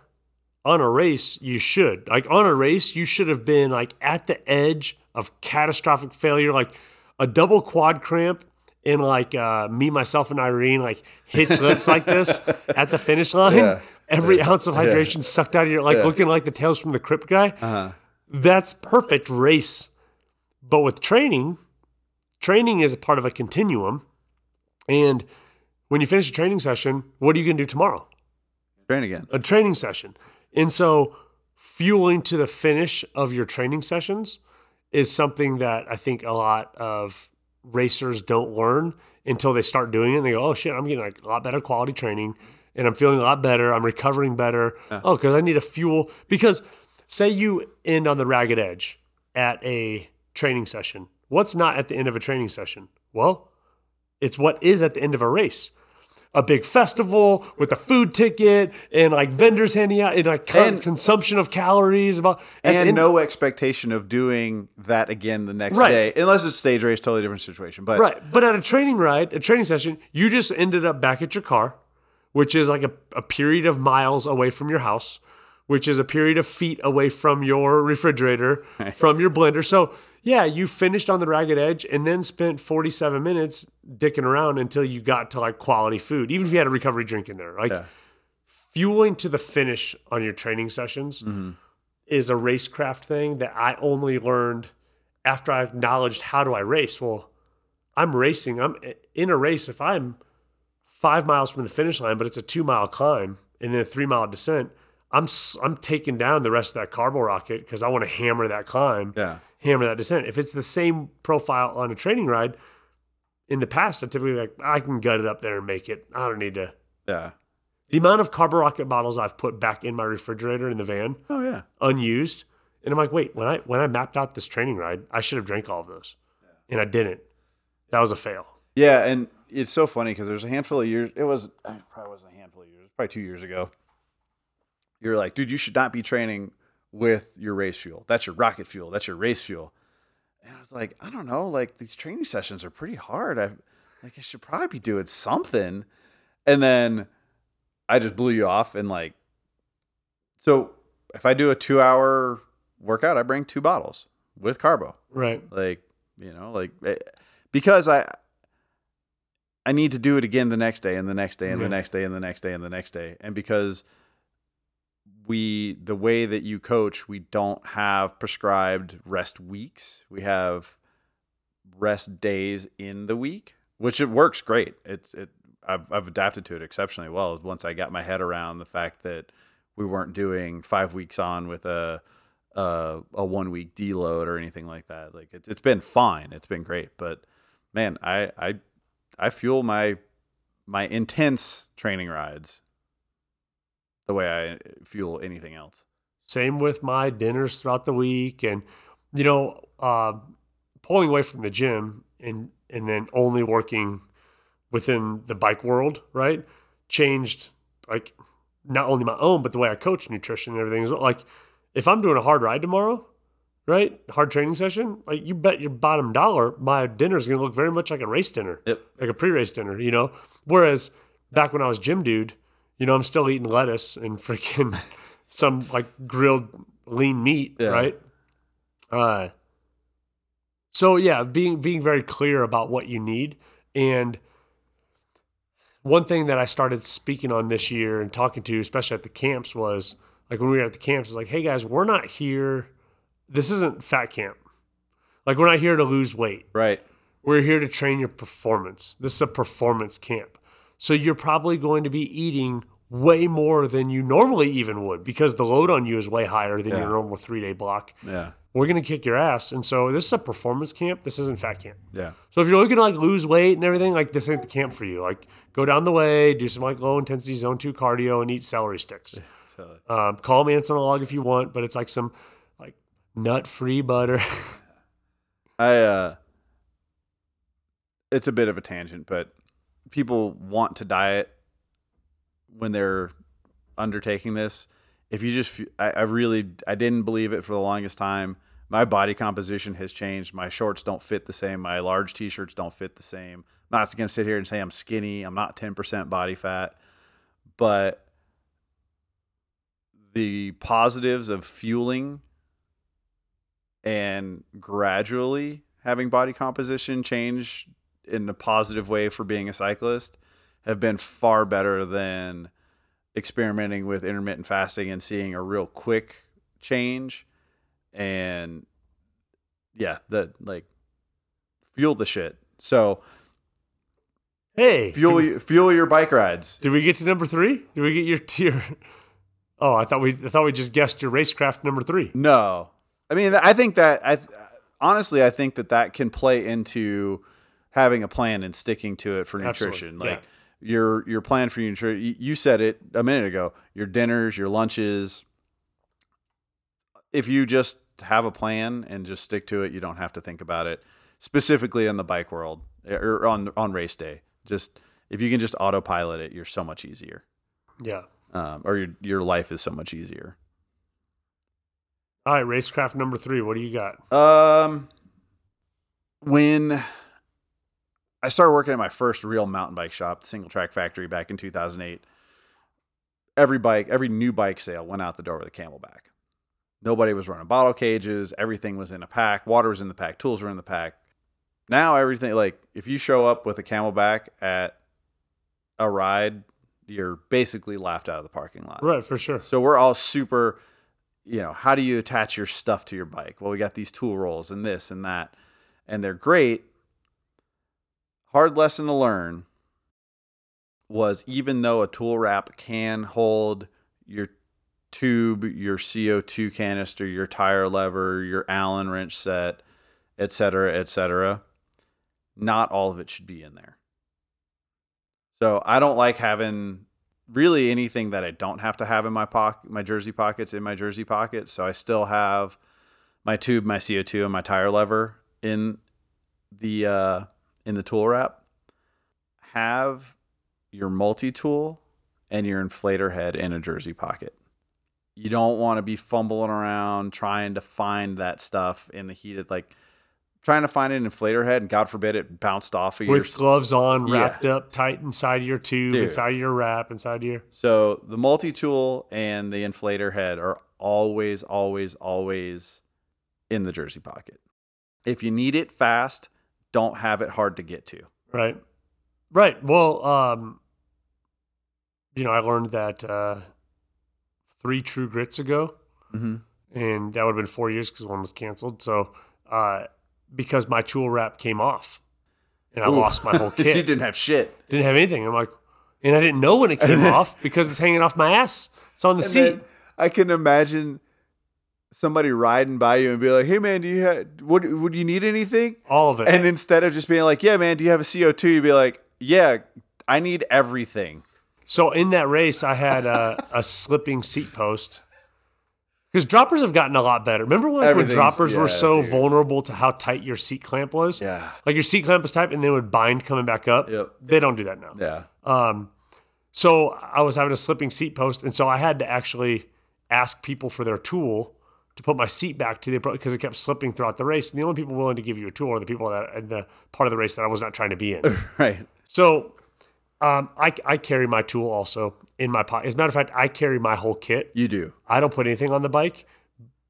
on a race, you should. Like on a race, you should have been like at the edge of catastrophic failure, like a double quad cramp and like uh, me, myself, and Irene like hitch lips like this at the finish line. Yeah. Every ounce of hydration sucked out of your like looking like the Tales from the Crypt guy. That's perfect race. But with training, training is a part of a continuum. And when you finish a training session, what are you going to do tomorrow? Train again. a training session. And so fueling to the finish of your training sessions is something that I think a lot of racers don't learn until they start doing it. And they go, oh shit, I'm getting like a lot better quality training and I'm feeling a lot better. I'm recovering better. Oh, because I need a fuel. Because say you end on the ragged edge at a training session. What's not at the end of a training session? Well, it's what is at the end of a race. A big festival with a food ticket and like vendors handing out and like con- And- consumption of calories about at the and no expectation of doing that again the next Right. day, unless it's stage race, totally different situation. But Right. But at a training ride, a training session, you just ended up back at your car, which is like a, a period of miles away from your house, which is a period of feet away from your refrigerator, from your blender. So, yeah, you finished on the ragged edge and then spent 47 minutes dicking around until you got to like quality food, even if you had a recovery drink in there. Like Yeah. fueling to the finish on your training sessions mm-hmm. is a racecraft thing that I only learned after I acknowledged how do I race. Well, I'm racing. I'm in a race. If I'm five miles from the finish line, but it's a two mile climb and then a three mile descent, I'm I'm taking down the rest of that CarboRocket because I want to hammer that climb, Yeah. Hammer that descent. If it's the same profile on a training ride, in the past I typically like I can gut it up there and make it. I don't need to. yeah. The amount of CarboRocket bottles I've put back in my refrigerator in the van Oh yeah. unused. And I'm like, wait, when I when I mapped out this training ride, I should have drank all of those. And I didn't. That was a fail. Yeah, and it's so funny because there's a handful of years. It was it probably wasn't a handful of years. Probably two years ago. You're like, dude, you should not be training with your race fuel. That's your rocket fuel. That's your race fuel. And I was like, I don't know. Like these training sessions are pretty hard. I like I should probably be doing something. And then I just blew you off and like. So if I do a two hour workout, I bring two bottles with carbo Right. like you know like eh, because i i need to do it again the next day and the next day and Yeah. the next day and the next day and the next day and because we the way that you coach we don't have prescribed rest weeks we have rest days in the week which it works great it's it I've, I've adapted to it exceptionally well once i got my head around the fact that we weren't doing five weeks on with a a, a one week deload or anything like that. Like it's it's been fine. It's been great. But man, I I I fuel my my intense training rides the way I fuel anything else. Same with my dinners throughout the week, and you know, uh, pulling away from the gym and and then only working within the bike world, right? Changed like not only my own, but the way I coach nutrition and everything. as well. Like if I'm doing a hard ride tomorrow, right, hard training session, like you bet your bottom dollar, my dinner is going to look very much like a race dinner Yep. like a pre-race dinner, you know. Whereas back when I was gym dude, you know, I'm still eating lettuce and freaking some like grilled lean meat, Yeah. right? Uh, so yeah, being being very clear about what you need and one thing that I started speaking on this year and talking to, especially at the camps, was like when we were at the camps, it's like, hey guys, we're not here. This isn't fat camp. Like we're not here to lose weight. Right. We're here to train your performance. This is a performance camp. So you're probably going to be eating way more than you normally even would because the load on you is way higher than Yeah. your normal three day block. Yeah. we're gonna kick your ass. And so this is a performance camp. This isn't fat camp. Yeah. So if you're looking to like lose weight and everything, like this ain't the camp for you. Like go down the way, do some like low intensity zone two cardio, and eat celery sticks. Um, call me on a log if you want, but it's like some like nut free butter. I uh it's a bit of a tangent, but people want to diet when they're undertaking this. If you just I really I didn't believe it for the longest time. My body composition has changed. My shorts don't fit the same. My large t-shirts don't fit the same. I'm not going to sit here and say I'm skinny. I'm not 10% body fat, but the positives of fueling and gradually having body composition change in a positive way for being a cyclist have been far better than experimenting with intermittent fasting and seeing a real quick change and yeah the like fuel the shit so hey, fuel y- fuel your bike rides did we get to number three? Did we get your tier? Oh, I thought we I thought we just guessed your racecraft number three. No, I mean, I think that I honestly, I think that that can play into having a plan and sticking to it for Absolutely, nutrition. yeah. Like your your plan for nutrition. You said it a minute ago. Your dinners, your lunches. If you just have a plan and just stick to it, you don't have to think about it. Specifically in the bike world or on on race day, just if you can just autopilot it, you're so much easier. Yeah. Um, or your your life is so much easier. All right, racecraft number three. What do you got? Um, when I started working at my first real mountain bike shop, Single Track Factory, back in 2008, every bike, every new bike sale went out the door with a CamelBak. Nobody was running bottle cages. Everything was in a pack. Water was in the pack. Tools were in the pack. Now everything, like if you show up with a CamelBak at a ride, you're basically laughed out of the parking lot. Right, for sure. So we're all super, you know, how do you attach your stuff to your bike? Well, we got these tool rolls and this and that, and they're great. Hard lesson to learn was even though a tool wrap can hold your tube, your CO2 canister, your tire lever, your Allen wrench set, etc., cetera, et cetera, not all of it should be in there. So I don't like having really anything that I don't have to have in my pocket, my jersey pockets in my jersey pocket. So I still have my tube, my CO2, and my tire lever in the uh, in the tool wrap. Have your multi tool and your inflator head in a jersey pocket. You don't want to be fumbling around trying to find that stuff in the heated like trying to find an inflator head and God forbid it bounced off of your With gloves on, Yeah. wrapped up tight inside of your tube, Dude. inside of your wrap, inside of your. So the multi tool and the inflator head are always, always, always in the jersey pocket. If you need it fast, don't have it hard to get to. Right. Right. Well, um, you know, I learned that uh, three true grits ago, Mm-hmm. and that would have been four years because one was canceled. So, uh, because my tool wrap came off, and I lost my whole kit. you didn't have shit. didn't have anything. I'm like, and I didn't know when it came off because it's hanging off my ass. It's on the And seat. I can imagine somebody riding by you and be like, "Hey man, do you have what? Would you need anything?" all of it. And instead of just being like, "Yeah, man, do you have a CO2?" You'd be like, "Yeah, I need everything." So in that race, I had a, a slipping seat post because droppers have gotten a lot better. Remember when, when droppers were so dude. vulnerable to how tight your seat clamp was? Yeah. Like your seat clamp was tight and they would bind coming back up. Yep. They don't do that now. Yeah. Um, so I was having a slipping seat post, and so I had to actually ask people for their tool to put my seat back to the because it kept slipping throughout the race. And the only people willing to give you a tool are the people that in the part of the race that I was not trying to be in. Right. So um, I, I carry my tool also in my pocket. As a matter of fact, I carry my whole kit. You do. I don't put anything on the bike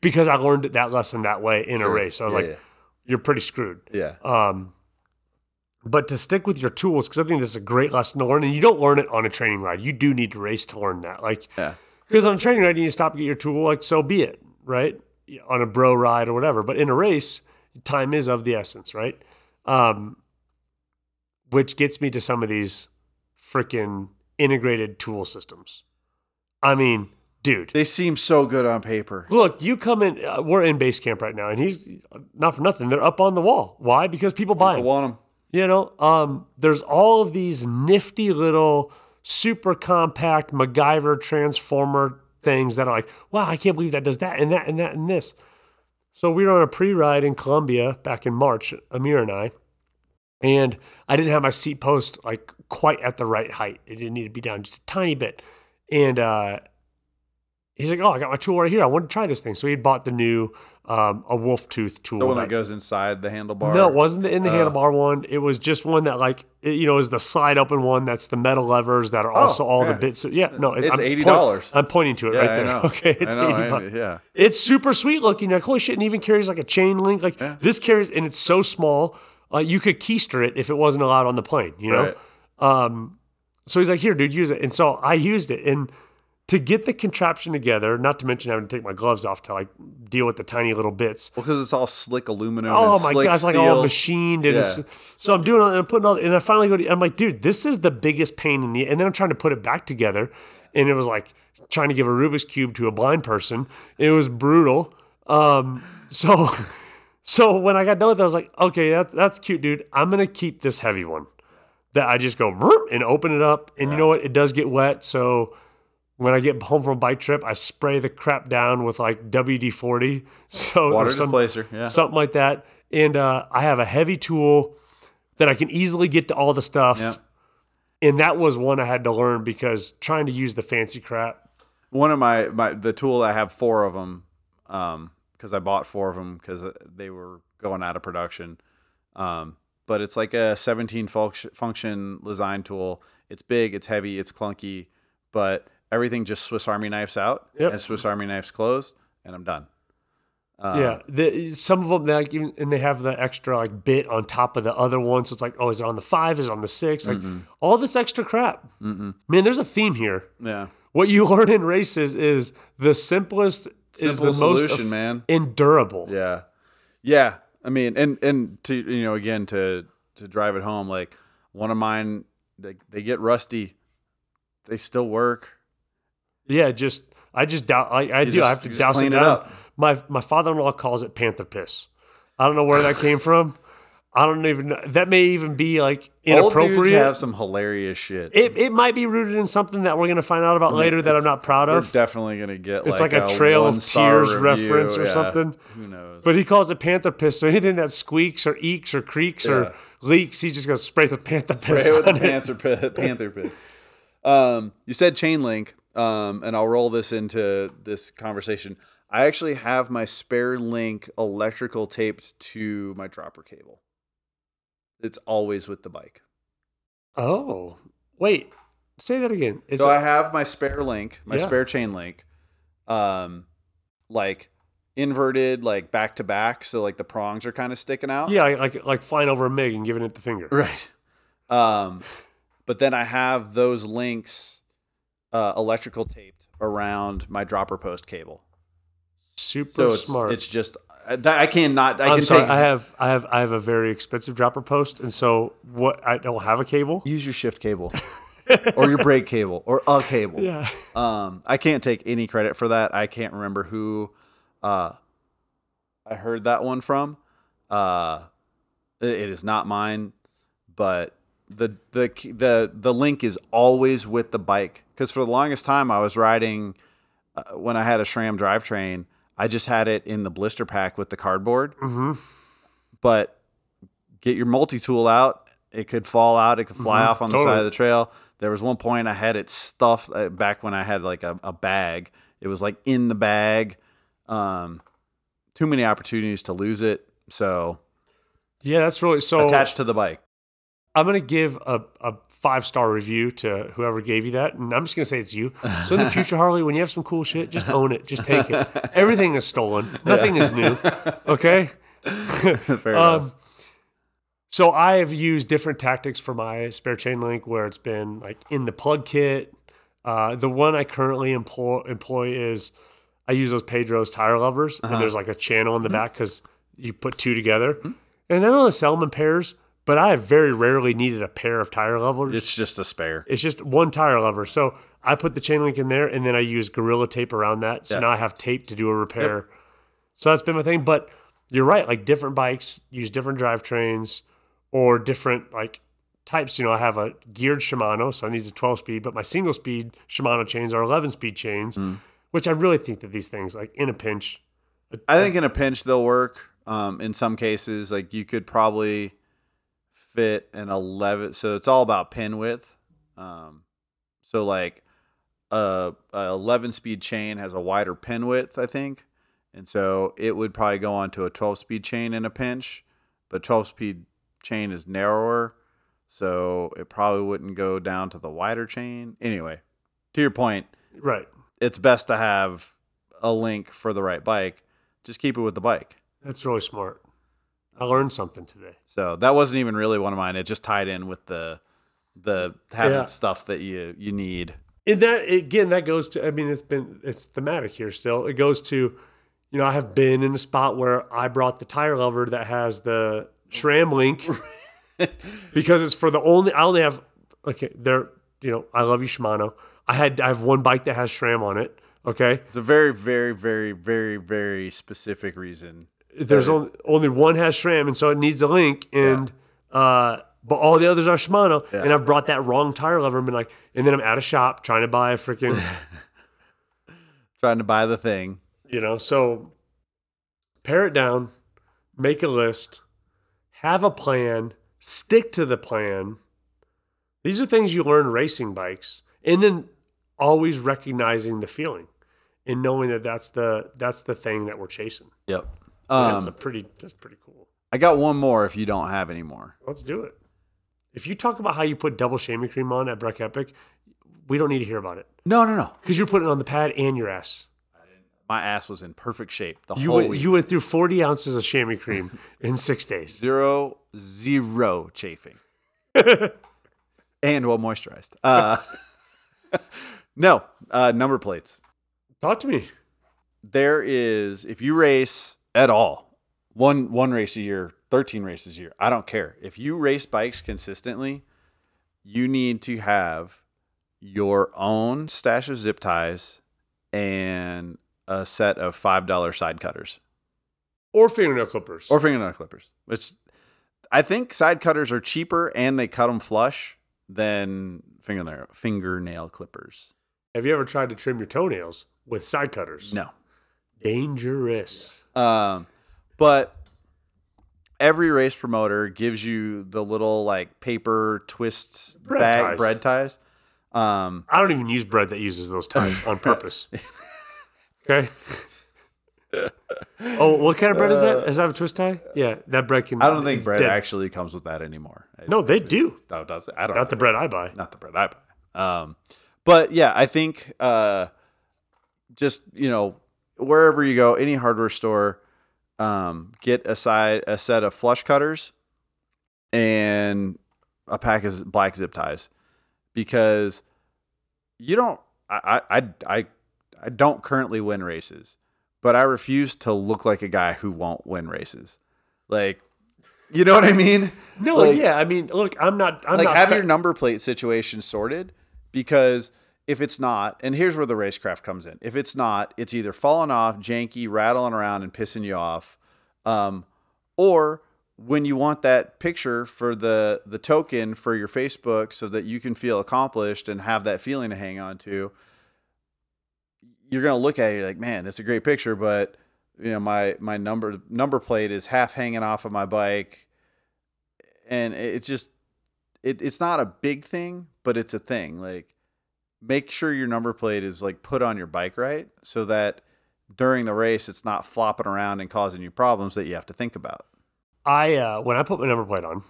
because I learned that lesson that way in a race. I was Yeah, like, yeah. you're pretty screwed. Yeah. Um, but to stick with your tools, because I think this is a great lesson to learn, and you don't learn it on a training ride. You do need to race to learn that. Like, Yeah. because on a training ride, you need to stop and get your tool. Like, so be it, right? On a bro ride or whatever. But in a race, time is of the essence, right? Um, which gets me to some of these freaking integrated tool systems. I mean, dude. They seem so good on paper. Look, you come in. Uh, we're in base camp right now, and he's not for nothing. They're up on the wall. Why? Because people buy I them. want them. You know, um, there's all of these nifty little super compact MacGyver transformer things that are like, wow, I can't believe that does that and that and that and this. So we were on a pre-ride in Colombia back in March, Amir and I, and I didn't have my seat post like quite at the right height. It didn't need to be down just a tiny bit. And uh, he's like, "Oh, I got my tool right here. I want to try this thing." So he bought the new um, a wolf tooth tool. The one that- that goes inside the handlebar. no, it wasn't in the Oh. handlebar one. It was just one that like it, you know is the side open one. That's the metal levers that are also all Oh, yeah. the bits. Yeah, no, it- It's I'm 80. I'm pointing to it Yeah, right there. Okay, it's know, eighty bucks. Yeah. It's super sweet looking. Like holy shit, and even carries like a chain link. Like this carries, and it's so small. Uh, you could keister it if it wasn't allowed on the plane. You know. Right. Um, so he's like, here, dude, use it. And so I used it. And to get the contraption together, not to mention having to take my gloves off to like deal with the tiny little bits. Well, because it's all slick aluminum. Oh my god, it's like steel. all machined. And it's, so I'm doing it and I'm putting all, and I finally go to, I'm like, dude, this is the biggest pain in the, and then I'm trying to put it back together. And it was like trying to give a Rubik's Cube to a blind person. It was brutal. Um, so, so when I got done with it, I was like, okay, that's, that's cute, dude. I'm going to keep this heavy one that I just go and open it up. And you know what? It does get wet. So when I get home from a bike trip, I spray the crap down with like WD 40. So Water some- displacer. Yeah. something like that. And uh, I have a heavy tool that I can easily get to all the stuff. And that was one I had to learn because trying to use the fancy crap. One of my, my the tool I have four of them um because I bought four of them because they were going out of production. Um, but it's like a 17 function, function design tool. It's big, it's heavy, it's clunky, but everything just Swiss Army knives out Yep. and Swiss Army knives closed, and I'm done. Uh, yeah, the, some of them they like even and they have the extra like bit on top of the other one, so it's like, oh, is it on the five? Is it on the six? Like all this extra crap. Man, there's a theme here. yeah. What you learn in races is the simplest is the Simple most solution, eff- man. endurable. Yeah. Yeah. I mean, and and to you know, again to to drive it home, like one of mine, they they get rusty, they still work. Yeah, just I just doubt. I, I do. just- I have to douse it clean it up. My my father in law calls it panther piss. I don't know where that came from. I don't even. know. That may even be like Old dudes inappropriate. have some hilarious shit. it it might be rooted in something that we're gonna find out about later that I'm not proud We're of. definitely gonna get It's like, like a Trail of Tears review. reference or Yeah. something. Who knows? But he calls it panther piss. So anything that squeaks or eeks or creaks Yeah. or leaks, he just goes spray the panther piss Right with the panther. Panther pit. Um, you said chain link, um, and I'll roll this into this conversation. I actually have my spare link electrical taped to my dropper cable. It's always with the bike. Oh, wait. Say that again. Is so it- I have my spare link, my Yeah. spare chain link, um, like inverted, like back to back, so like the prongs are kind of sticking out. yeah, like like flying over a mig and giving it the finger. Right. Um, but then I have those links uh, electrical taped around my dropper post cable. Super So it's, smart. it's just I that- I cannot. I I'm can sorry, take. I have I have I have a very expensive dropper post, and so what I don't have a cable. use your shift cable or your brake cable or a cable. Yeah. Um, I can't take any credit for that. I can't remember who uh, I heard that one from. Uh, it- it is not mine, but the the the the link is always with the bike because for the longest time I was riding uh, when I had a SRAM drivetrain. I just had it in the blister pack with the cardboard. Mm-hmm. But get your multi tool out. It could fall out. It could fly Mhm. off on the Totally. side of the trail. There was one point I had it stuffed uh, back when I had like a, a bag. It was like in the bag. Um, too many opportunities to lose it. So Yeah, that's really so. attached to the bike. I'm gonna give a, a five star review to whoever gave you that, and I'm just gonna say it's you. So in the future, Harley, when you have some cool shit, just own it, just take it. Everything is stolen. Nothing is new. Okay. Fair enough. Um, so I have used different tactics for my spare chain link where it's been like in the plug kit. Uh, the one I currently employ, employ is I use those Pedro's tire levers, Uh-huh. and there's like a channel in the Mm-hmm. back because you put two together. And then I know they sell them in pairs, but I have very rarely needed a pair of tire levers. It's just a spare. It's just one tire lever. So I put the chain link in there and then I use Gorilla tape around that. So Yeah. now I have tape to do a repair. So that's been my thing. But you're right. Like different bikes use different drivetrains or different like types. You know, I have a geared Shimano, so I need a 12 speed, but my single speed Shimano chains are 11 speed chains, Mm. which I really think that these things, like in a pinch, I think in a pinch they'll work. Um, in some cases, like you could probably fit an 11. So it's all about pin width. Um, so like a, a 11 speed chain has a wider pin width, I think, and so it would probably go onto a 12 speed chain in a pinch, but 12 speed chain is narrower, so it probably wouldn't go down to the wider chain. Anyway, to your point, right. it's best to have a link for the right bike. Just keep it with the bike. That's really smart. I learned something today. So that wasn't even really one of mine. It just tied in with the the having Yeah. stuff that you you need. And that again, that goes to. I mean, it's been it's thematic here. Still, it goes to, you know, I have been in a spot where I brought the tire lever that has the SRAM link because it's for the only. I only have okay. There, you know, I love you, Shimano. I had I have one bike that has SRAM on it. Okay, It's a very very very very very specific reason. There's only only one has SRAM, and so it needs a link, and uh, but all the others are Shimano. And I've brought that wrong tire lever and been like, and then I'm at a shop trying to buy a freaking. Trying to buy the thing. You know, so pare it down, make a list, have a plan, stick to the plan. These are things you learn racing bikes, and then always recognizing the feeling and knowing that that's the that's the thing that we're chasing. Yep. That's a Um, pretty that's pretty cool. I got one more. If you don't have any more, Let's do it. If you talk about how you put double chamois cream on at Breck Epic, we don't need to hear about it no no no. because you're putting it on the pad and your ass. My ass was in perfect shape the You whole went, week. you went through 40 ounces of chamois cream in six days. zero zero chafing and well moisturized. Uh, no uh, number plates. Talk to me. there is if you race at all. One one race a year 13 races a year. I don't care. If you race bikes consistently you need to have your own stash of zip ties and a set of five dollar side cutters. Or fingernail clippers. or fingernail clippers. Which i think side cutters are cheaper and they cut them flush than fingernail fingernail clippers. Have you ever tried to trim your toenails with side cutters? no Dangerous. Um, but every race promoter gives you the little like paper twist Bread bag ties. bread ties. Um, I don't even use bread that uses those ties on purpose. Okay. oh, what kind of bread is that? Does that have a twist tie? Yeah, that bread can. Uh, I don't think bread dead. actually comes with that anymore. No, they do. no, does it? I don't. Not the bread I buy. not the bread I buy. Um, but yeah, I think uh, just you know wherever you go, any hardware store, um, get a side a set of flush cutters and a pack of black zip ties because you don't. I I I I, don't currently win races, but I refuse to look like a guy who won't win races. Like, you know what I mean? No, Like- yeah. I mean, look, I'm not. I'm like not. have fa- your number plate situation sorted because if it's not and here's where the racecraft comes in if it's not it's either falling off janky rattling around and pissing you off um, or when you want that picture for the the token for your facebook so that you can feel accomplished and have that feeling to hang on to you're gonna look at it like man that's a great picture but you know my my number number plate is half hanging off of my bike and it's just it, it's not a big thing, but it's a thing. Like make sure your number plate is like put on your bike right so that during the race it's not flopping around and causing you problems that you have to think about. I uh, when I put my number plate on,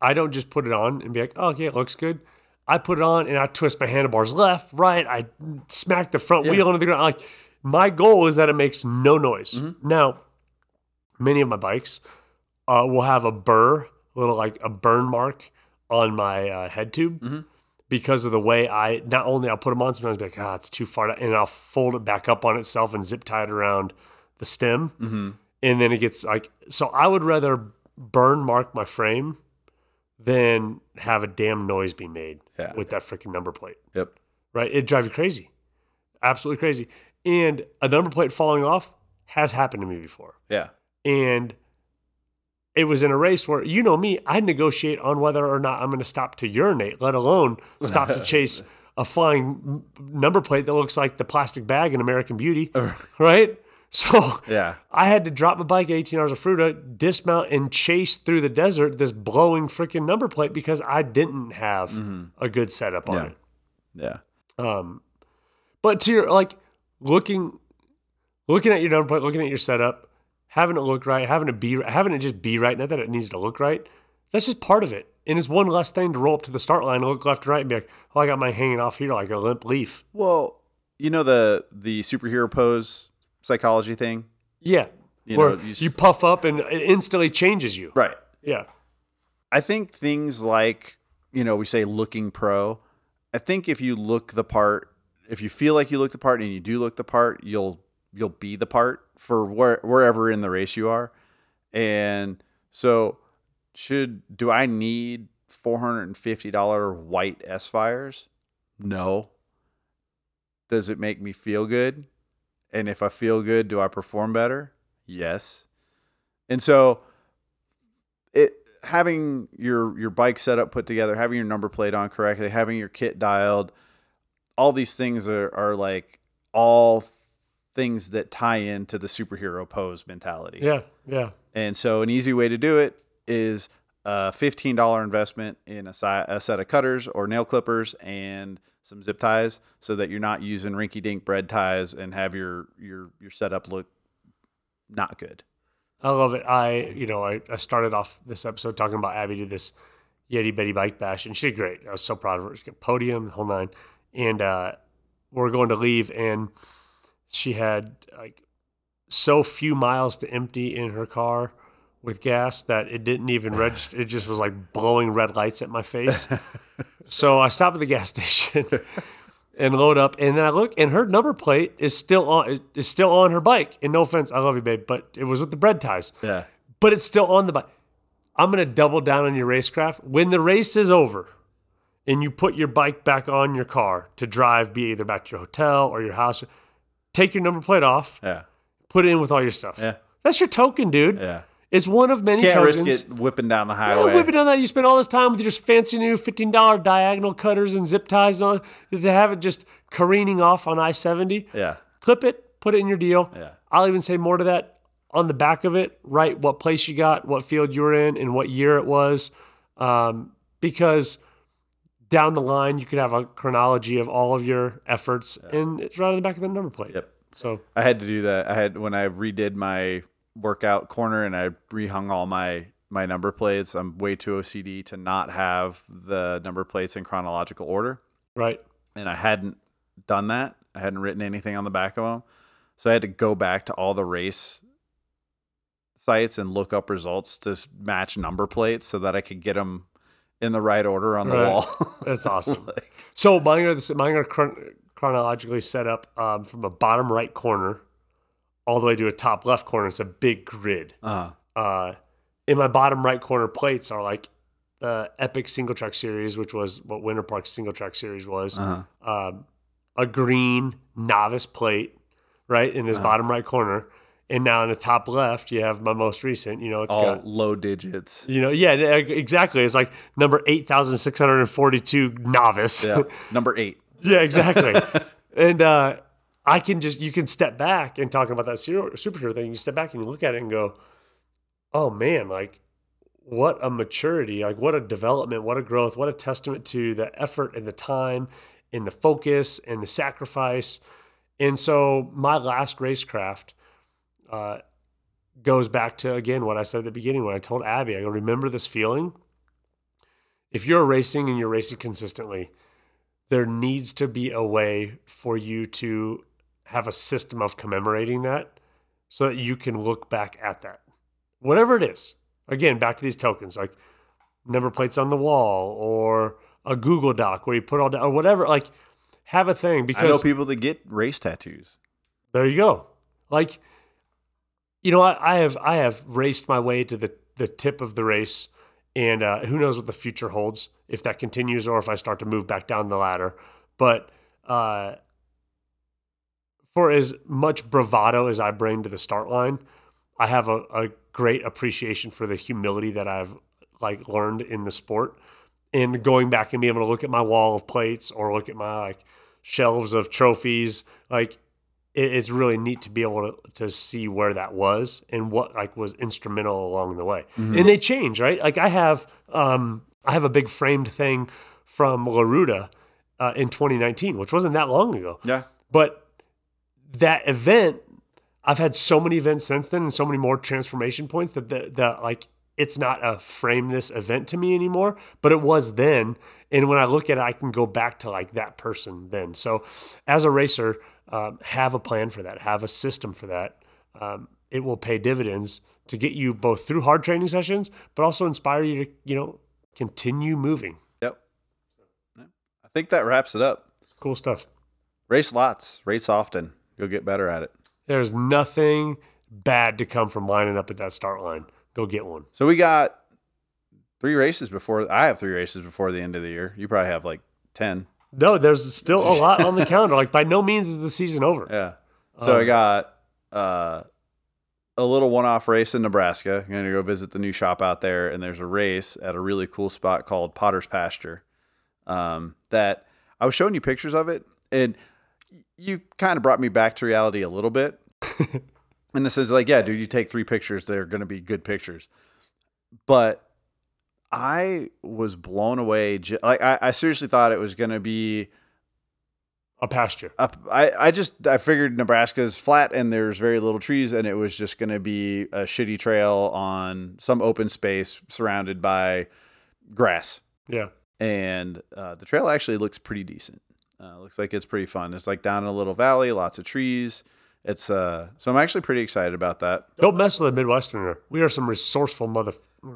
I don't just put it on and be like, oh, okay, it looks good. I put it on and I twist my handlebars left, right. I smack the front Yeah. wheel into the ground. Like my goal is that it makes no noise. Mm-hmm. Now, many of my bikes uh, will have a burr, little like a burn mark on my uh, head tube. Mm-hmm. Because of the way I not only I'll put them on, sometimes like, ah, it's too far, and I'll fold it back up on itself and zip tie it around the stem Mm-hmm. and then it gets like so i would rather burn mark my frame than have a damn noise be made Yeah. with that freaking number plate. Yep. Right? It drives you crazy. Absolutely crazy. And a number plate falling off has happened to me before. Yeah. And it was in a race where, you know me, I negotiate on whether or not I'm going to stop to urinate, let alone stop to chase a flying number plate that looks like the plastic bag in American Beauty. right? So Yeah. I had to drop my bike at 18 hours of Fruita, dismount, and chase through the desert this blowing freaking number plate because I didn't have a good setup on Yeah. it. Yeah. Um, but to your like looking, looking at your number plate, looking at your setup, having it look right, having it be, having it just be right. Not that it needs to look right. That's just part of it, and it's one less thing to roll up to the start line, and look left and right, and be like, "Oh, I got mine hanging off here like a limp leaf." Well, you know the the superhero pose psychology thing? Yeah, You where know, you, you puff up and it instantly changes you. Right. Yeah, I think things like, you know, we say looking pro. I think if you look the part, if you feel like you look the part and you do look the part, you'll you'll be the part for where, wherever in the race you are. And so should do I need $450 white S-Phyres? No. Does it make me feel good? And if I feel good, do I perform better? Yes. And so it having your your bike setup put together, having your number plate on correctly, having your kit dialed, all these things are, are like all things that tie into the superhero pose mentality. yeah, yeah. And so, an easy way to do it is a fifteen dollar investment in a, si- a set of cutters or nail clippers and some zip ties, so that you're not using rinky dink bread ties and have your your your setup look not good. I love it. I, you know, I, I started off this episode talking about Abby did this Yeti Beti Bike Bash, and she did great. I was so proud of her. She got podium, the whole nine. And uh, we're going to leave, and she had like so few miles to empty in her car with gas that it didn't even register. It just was like blowing red lights at my face. so I stopped at the gas station and load up, and then I look, and her number plate is still on is still on her bike. And no offense, I love you, babe, but it was with the bread ties, Yeah. but it's still on the bike. I'm gonna double down on your racecraft when the race is over, and you put your bike back on your car to drive, be either back to your hotel or your house. Take your number plate off, Yeah. put it in with all your stuff. Yeah. That's your token, dude. Yeah. It's one of many Can't tokens. risk it whipping down the Yeah, highway. whipping on that, you spend all this time with your fancy new fifteen dollar diagonal cutters and zip ties on to have it just careening off on I seventy. Yeah. Clip it, put it in your deal. Yeah. I'll even say more to that on the back of it. Write what place you got, what field you were in, and what year it was, um, because down the line you could have a chronology of all of your efforts, and it's right on the back of the number plate. Yep. So I had to do that. I had when I redid my workout corner and I rehung all my my number plates. I'm way too OCD to not have the number plates in chronological order, right, and I hadn't done that. I hadn't written anything on the back of them, so I had to go back to all the race sites and look up results to match number plates so that I could get them in the right order on the Right. wall. that's awesome. Like, So mine are the, mine are chron- chronologically set up um, from a bottom right corner all the way to a top left corner. It's a big grid. uh, Uh, in my bottom right corner plates are like the Epic Single Track Series, which was what Winter Park Single Track Series was. uh, Um, a green novice plate, right in this Uh-huh. bottom right corner. And now in the top left, you have my most recent. You know, it's all got low digits. you know, yeah, exactly. It's like number eight thousand six hundred and forty-two novice. Yeah, number eight. Yeah, exactly. and uh, I can just you can step back and talking about that super- superhero thing. You step back and you look at it and go, "Oh man, like what a maturity! Like what a development! What a growth! What a testament to the effort and the time and the focus and the sacrifice." And so my last racecraft uh, goes back to again what I said at the beginning when I told Abby, I go, "Remember this feeling." If you're racing and you're racing consistently, there needs to be a way for you to have a system of commemorating that so that you can look back at that. Whatever it is. Again, back to these tokens like number plates on the wall or a Google Doc where you put all down or whatever. Like, have a thing because I know people that get race tattoos. there you go. Like, you know, I, I have I have raced my way to the the tip of the race, and uh, who knows what the future holds if that continues or if I start to move back down the ladder. But uh, for as much bravado as I bring to the start line, I have a, a great appreciation for the humility that I've like learned in the sport and going back and being able to look at my wall of plates or look at my like shelves of trophies like it, it's really neat to be able to, to see where that was and what like was instrumental along the way and they change right like i have um i have a big framed thing from La Ruta uh, in 2019 which wasn't that long ago Yeah. but that event, I've had so many events since then and so many more transformation points that the, the like it's not a frame this event to me anymore, but it was then. And when I look at it, I can go back to like that person then. So as a racer, um, have a plan for that, have a system for that. Um, it will pay dividends to get you both through hard training sessions, but also inspire you to, you know, continue moving. Yep. I think that wraps it up. Cool stuff. Race lots, race often. You'll get better at it. There's nothing bad to come from lining up at that start line. Go get one. So we got three races before. I have three races before the end of the year. You probably have like ten. No, there's still a lot on the calendar. Like by no means is the season over. Yeah. So I Um, got uh, a little one-off race in Nebraska. I'm gonna go visit the new shop out there, and there's a race at a really cool spot called Potter's Pasture. Um, that I was showing you pictures of it, and you kind of brought me back to reality a little bit. and this is like, yeah, dude, you take three pictures, they're gonna be good pictures. But I was blown away. Like I, I seriously thought it was gonna be A pasture. up I, I just I figured Nebraska's flat and there's very little trees and it was just gonna be a shitty trail on some open space surrounded by grass. Yeah. And uh, the trail actually looks pretty decent. Uh, looks like it's pretty fun. It's like down in a little valley, lots of trees. It's uh so I'm actually pretty excited about that. Don't mess with a Midwesterner. We are some resourceful mother.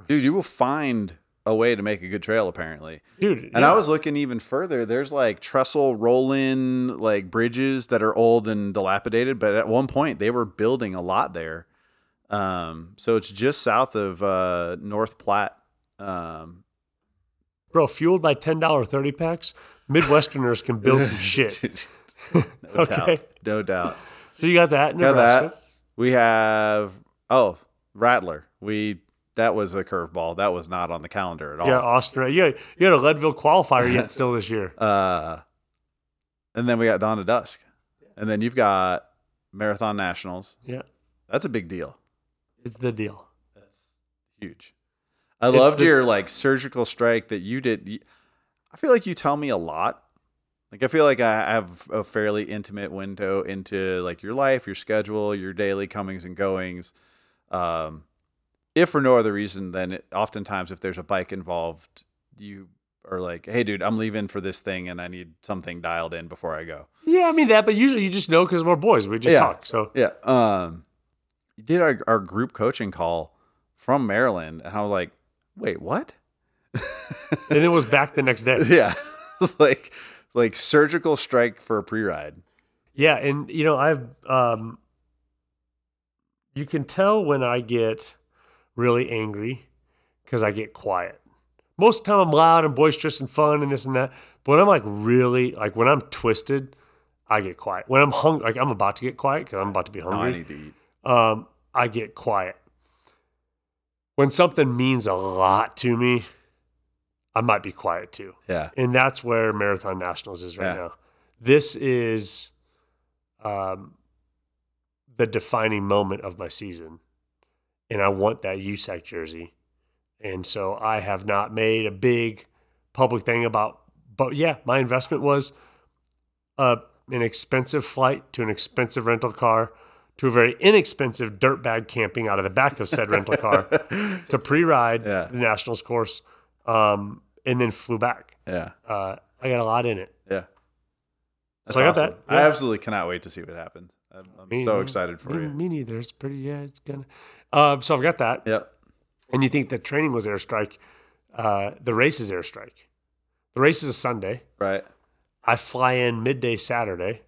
Dude, you will find a way to make a good trail apparently. Dude. And I was looking even further. There's like trestle roll-in like bridges that are old and dilapidated, but at one point they were building a lot there. Um, so it's just south of uh, North Platte. Um, Bro, fueled by $10 30 packs, Midwesterners can build some shit. no Okay. doubt, no doubt. So you got that in Got that. We have oh Rattler. We that was a curveball. That was not on the calendar at all. Yeah, Austin. You had, you had a Leadville qualifier yet still this year. Uh, and then we got Dawn to Dusk, and then you've got Marathon Nationals. Yeah. That's a big deal. It's the deal. That's huge. I It's loved the- your like surgical strike that you did. I feel like you tell me a lot. Like I feel like I have a fairly intimate window into like your life, your schedule, your daily comings and goings. Um, if for no other reason than it, oftentimes if there's a bike involved, you are like, "Hey, dude, I'm leaving for this thing, and I need something dialed in before I go." Yeah, I mean that, but usually you just know because we're boys. We just Yeah. talk. So Yeah. Um, you did our, our group coaching call from Maryland, and I was like, "Wait, what?" and it was back the next day. Yeah. it's like like surgical strike for a pre-ride. Yeah, and you know, I've um you can tell when I get really angry because I get quiet. Most of the time I'm loud and boisterous and fun and this and that. But when I'm like really like when I'm twisted, I get quiet. When I'm hungry, like I'm about to get quiet because I'm about to be No, I need to eat. um, I get quiet. When something means a lot to me, I might be quiet too. Yeah. And that's where Marathon Nationals is right Yeah. now. This is um, the defining moment of my season. And I want that USAC jersey. And so I have not made a big public thing about, but yeah, my investment was uh, an expensive flight to an expensive rental car to a very inexpensive dirtbag camping out of the back of said rental car to pre-ride Yeah. the nationals course, um, and then flew back. Yeah. Uh, I got a lot in it. Yeah. That's So I got awesome. that. I absolutely cannot wait to see what happens. I'm, I'm Me- so excited for me, you. Me neither. It's pretty. Yeah, it's gonna. Um, so I've got that. Yep. And you think the training was airstrike? Uh, the race is airstrike. The race is a Sunday. Right. I fly in midday Saturday.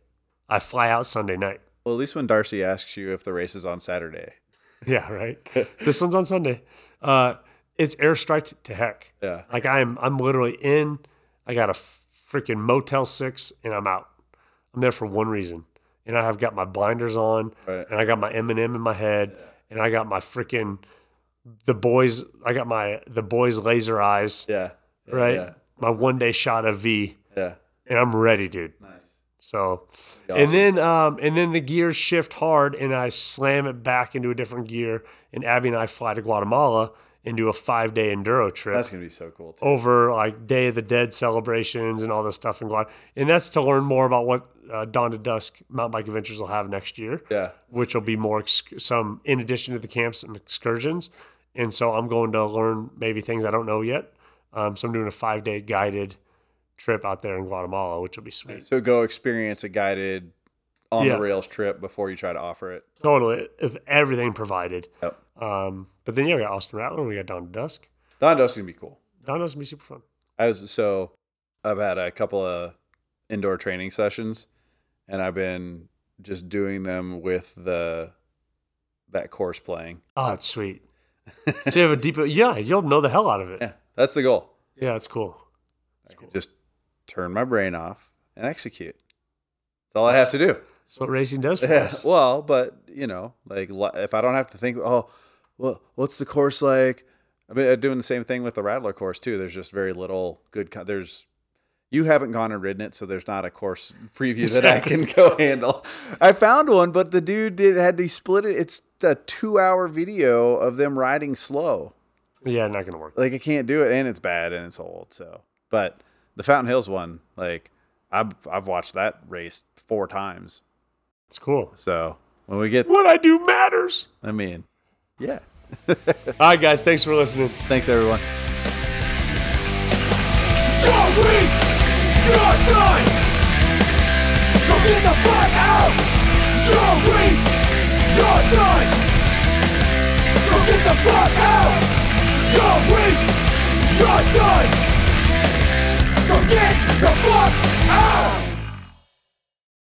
I fly out Sunday night. Well, at least when Darcy asks you if the race is on Saturday. Yeah, right. this one's on Sunday. Uh, it's airstrike to heck. Yeah. Like I'm, I'm literally in. I got a freaking Motel Six, and I'm out. I'm there for one reason, and I have got my blinders on, Right. and I got my M and m in my head, and I got my freaking the boys. I got my the boys laser eyes, Yeah. Yeah, right? Yeah. My one day shot of V, Yeah. and I'm ready, dude. Nice. So, Awesome. and then um, and then the gears shift hard, and I slam it back into a different gear, and Abby and I fly to Guatemala and do a five day enduro trip That's gonna be so cool too. over like Day of the Dead celebrations and all this stuff in Guatemala, and that's to learn more about what uh, Dawn to Dusk Mountain Bike Adventures will have next year, Yeah. which will be more ex- some in addition to the camps and excursions, and so I'm going to learn maybe things I don't know yet. Um, so I'm doing a five day guided trip out there in Guatemala, which will be sweet. So go experience a guided on Yeah. the rails trip before you try to offer it. Totally, if everything provided. Yep. Um, but then yeah, we got Austin Rattler, we got Dawn to Dusk. Don Dust gonna be cool. Dawn to Dusk will be super fun. I was so I've had a couple of indoor training sessions and I've been just doing them with the that course playing. Ah, oh, it's sweet. so you have a deep, yeah, you'll know the hell out of it. Yeah. That's the goal. Yeah, it's cool. I can just turn my brain off and execute. That's all I have to do. That's what racing does for Yeah. us. Well, but you know, like if I don't have to think, oh, well, what's the course like? I've been uh, doing the same thing with the Rattler course too. There's just very little good. There's you haven't gone and ridden it, so there's not a course preview that I can go handle. I found one, but the dude did had they split it. It's a two hour video of them riding slow. Yeah, not gonna work. Like I can't do it, and it's bad and it's old. So, but the Fountain Hills one, like I've I've watched that race four times. It's cool. So when we get, What I do matters. I mean, yeah. All right, guys, thanks for listening. Thanks everyone. You're done! So get the fuck out! You're weak! You're done! So get the fuck out! You're weak! You're done! So get the fuck